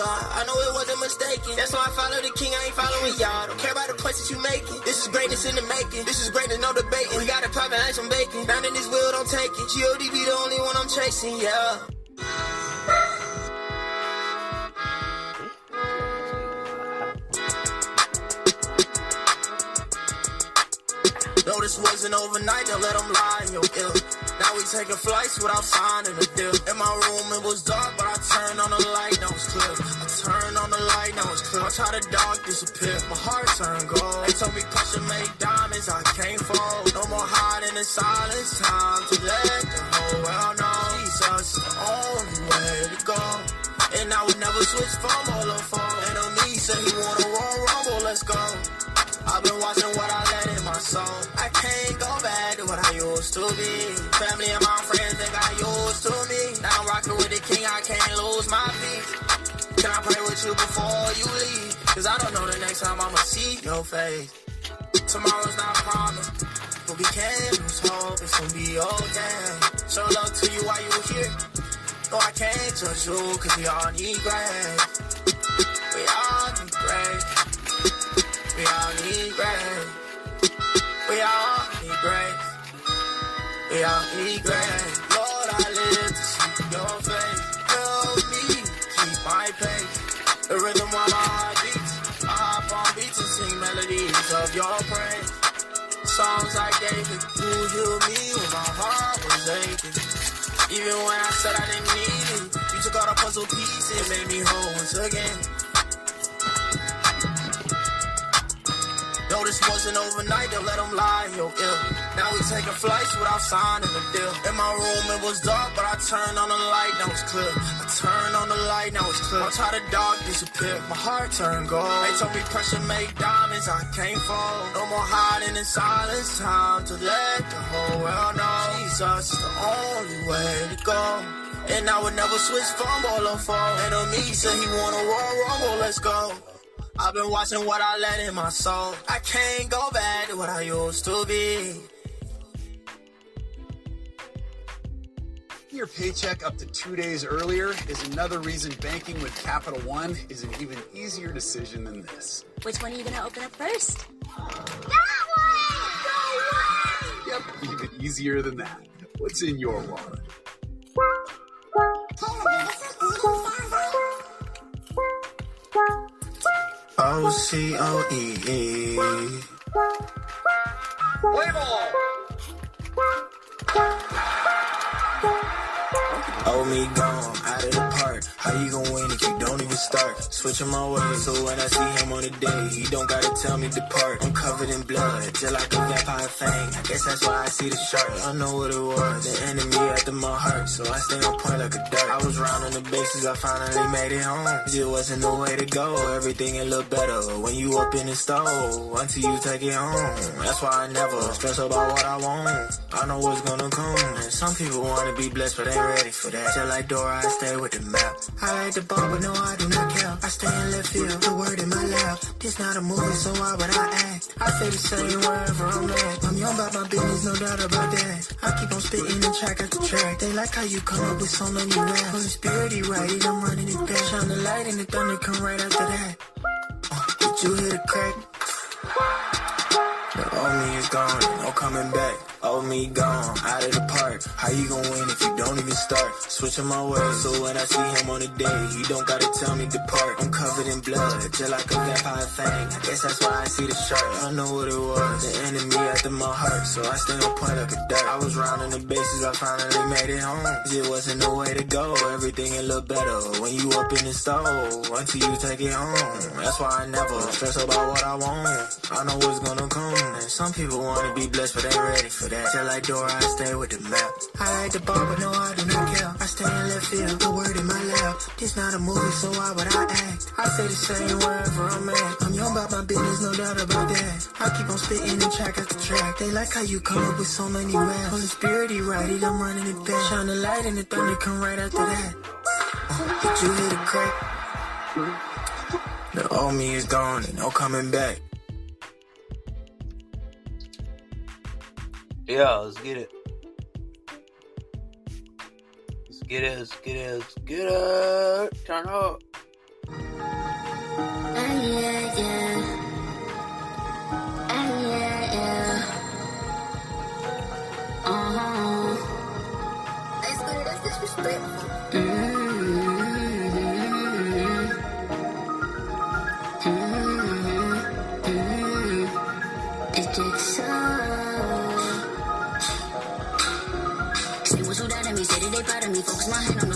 God. I know it wasn't mistaken. That's why I follow the king, I ain't following y'all. Don't care about the places you making. This is greatness in the making. This is greatness, no debating. We got a private like some bacon. Down in this wheel, don't take it. GOD be the only one I'm chasing, yeah. No, this wasn't overnight, don't let them lie in your ear. Now we taking flights without signing a deal. In my room, it was dark, but I turned on the light, now it's clear. I on the light, now it's clear. Watch how the dark disappear. My heart turned gold. They told me pressure make diamonds, I can't fold. No more hiding in silence, time to let the whole world know. Jesus the only way to go. And I would never switch from all of four. Enemy said he wanna roll rumble, let's go. I've been watching what I let in my soul. I can't go back to what I used to be. Family and my friends think got used to me. Now I'm rocking with the king, I can't lose my peace. Can I pray with you before you leave? Cause I don't know the next time I'ma see your face. Tomorrow's not promised, but we can't lose hope. It's gonna be okay. Show love to you while you're here. No, I can't judge you, cause we all need grace. We all need grace. We all need grace. We all need grace. We all need grace. Lord, I live to see your face. The rhythm while heart beats. I hop on beats and sing melodies of your praise. Songs I gave it, you me when my heart was aching. Even when I said I didn't need it, you took all the puzzle pieces, and made me whole once again. This wasn't overnight, don't let them lie your ear. Now we taking flights without signing a deal. In my room, it was dark, but I turned on the light, now it's clear. I turned on the light, now it's clear. Watch how the dark disappear, my heart turned gold. They told me pressure make diamonds, I can't fall. No more hiding in silence, time to let the whole world know. Jesus the only way to go. And I would never switch from all of four. Enemy said he wanna roll, rumble, let's go. I've been watching what I let in my soul. I can't go back to what I used to be. Your paycheck up to two days earlier is another reason banking with Capital One is an even easier decision than this. Which one are you gonna open up first? Yep, even easier than that. What's in your wallet? O C O E E. Oh me gone, out of the park. How you gon' win if you start? Switching my ways, so when I see him on the day, he don't gotta tell me depart. I'm covered in blood, just like a vampire fang. I guess that's why I see the shark. I know what it was, the enemy after my heart, so I stay on point like a dart. I was rounding the bases, I finally made it home. It wasn't the way to go, everything it look better when you up in the stove. Until you take it home, that's why I never stress about what I want. I know what's gonna come, and some people wanna be blessed, but ain't ready for that. Just like Dora, I stay with the map. I like the ball, but no, I do not care. I stay in left field, the word in my lap. This not a movie, so why would I act? I say the same wherever I'm at. I'm young about my business, no doubt about that. I keep on spitting the track after track. They like how you come up with so many raps. Holy Spirit, he right, I'm running it back. Shine the light and the thunder come right after that. Uh, did you hear the crack? Old me is gone, no coming back. Old me gone, out of the park. How you gon' win if you don't even start? Switching my ways, so when I see him on the day, he don't gotta tell me depart. I'm covered in blood, just like a vampire fang. I guess that's why I see the shark. I know what it was, the enemy after my heart, so I stay on point like a dart. I was rounding the bases, I finally made it home. It wasn't the way to go, everything it look better when you up in the store Until you take it home, that's why I never stress about what I want. I know what's gonna come, some people wanna be blessed, but ain't ready for that. Just like Dora, I stay with the map. I like the ball, but no, I do not care. I stay in left field, the word in my lap. This not a movie, so why would I act? I say the same wherever I'm at. I'm young about my business, no doubt about that. I keep on spitting the track after track. They like how you come up with so many raps. Holy Spirit, he right it, I'm running it back. Shine the light and the thunder come right after that. Uh, did you hear the crack? The old me is gone and no coming back. Yeah, let's get it. Let's get it, let's get it, let's get it. Turn up. Ah, yeah, yeah. Ah, uh-huh. Me, focus my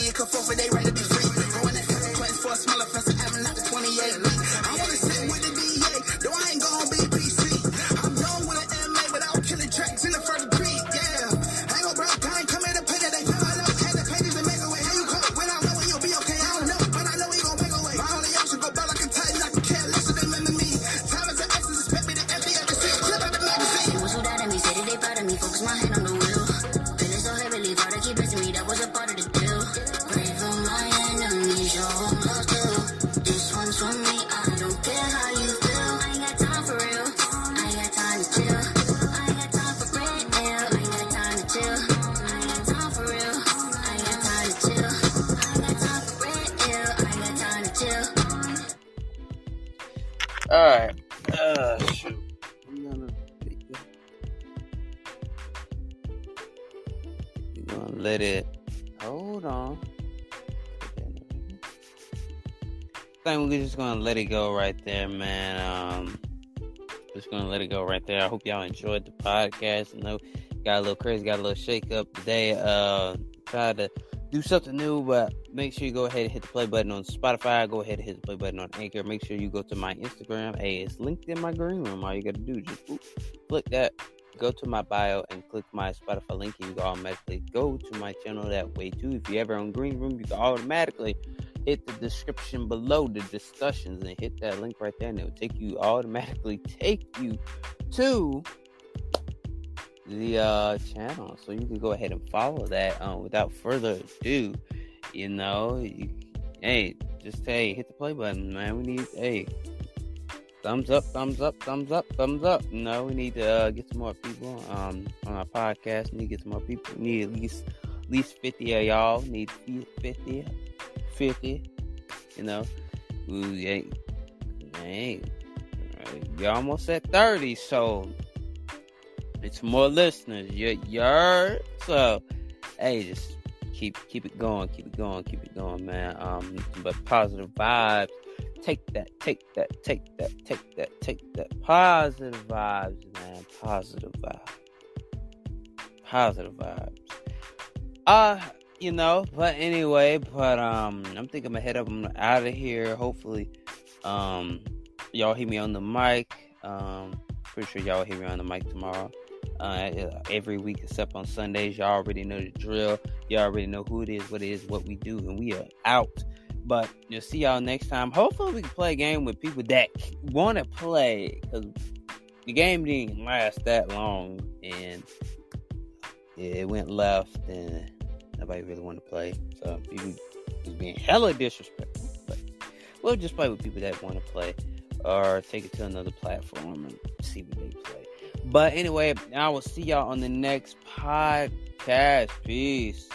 I felony and they right to be free? Going at consequence for a smaller just gonna let it go right there, man. Um, just gonna let it go right there. I hope y'all enjoyed the podcast. I know got a little crazy, got a little shake up today. Uh, try to do something new, but make sure you go ahead and hit the play button on Spotify. Go ahead and hit the play button on Anchor. Make sure you go to my Instagram. Hey, it's linked in my Greenroom. All you gotta do is just click that, go to my bio, and click my Spotify link, and you can automatically go to my channel that way too. If you ever on Greenroom, you can automatically hit the description below the discussions and hit that link right there, and it will take you automatically take you to the uh, channel, so you can go ahead and follow that. Um, without further ado, you know, you, hey, just hey, hit the play button, man. We need hey, thumbs up, thumbs up, thumbs up, thumbs up. You know, we need to uh, get some more people um, on our podcast. We need to get some more people. We need at least at least fifty of y'all. We need 50, 50. You know, we ain't, ain't. You're almost at thirty, so it's more listeners. You, you? So, hey, just keep keep it going, keep it going, keep it going, man. Um, but positive vibes. Take that, take that, take that, take that, take that. Positive vibes, man. Positive vibes. Positive vibes. Uh, you know, but anyway, but um, I'm thinking I'm gonna head up. I'm out of here. Hopefully, um, y'all hear me on the mic. Um, pretty sure y'all hear me on the mic tomorrow uh, every week except on Sundays. Y'all already know the drill. Y'all already know who it is, what it is, what we do, and we are out. But you'll see y'all next time. Hopefully, we can play a game with people that want to play because the game didn't last that long and it went left and nobody really want to play. So people was being hella disrespectful. But we'll just play with people that want to play or take it to another platform and see what they play. But anyway, I will see y'all on the next podcast. Peace.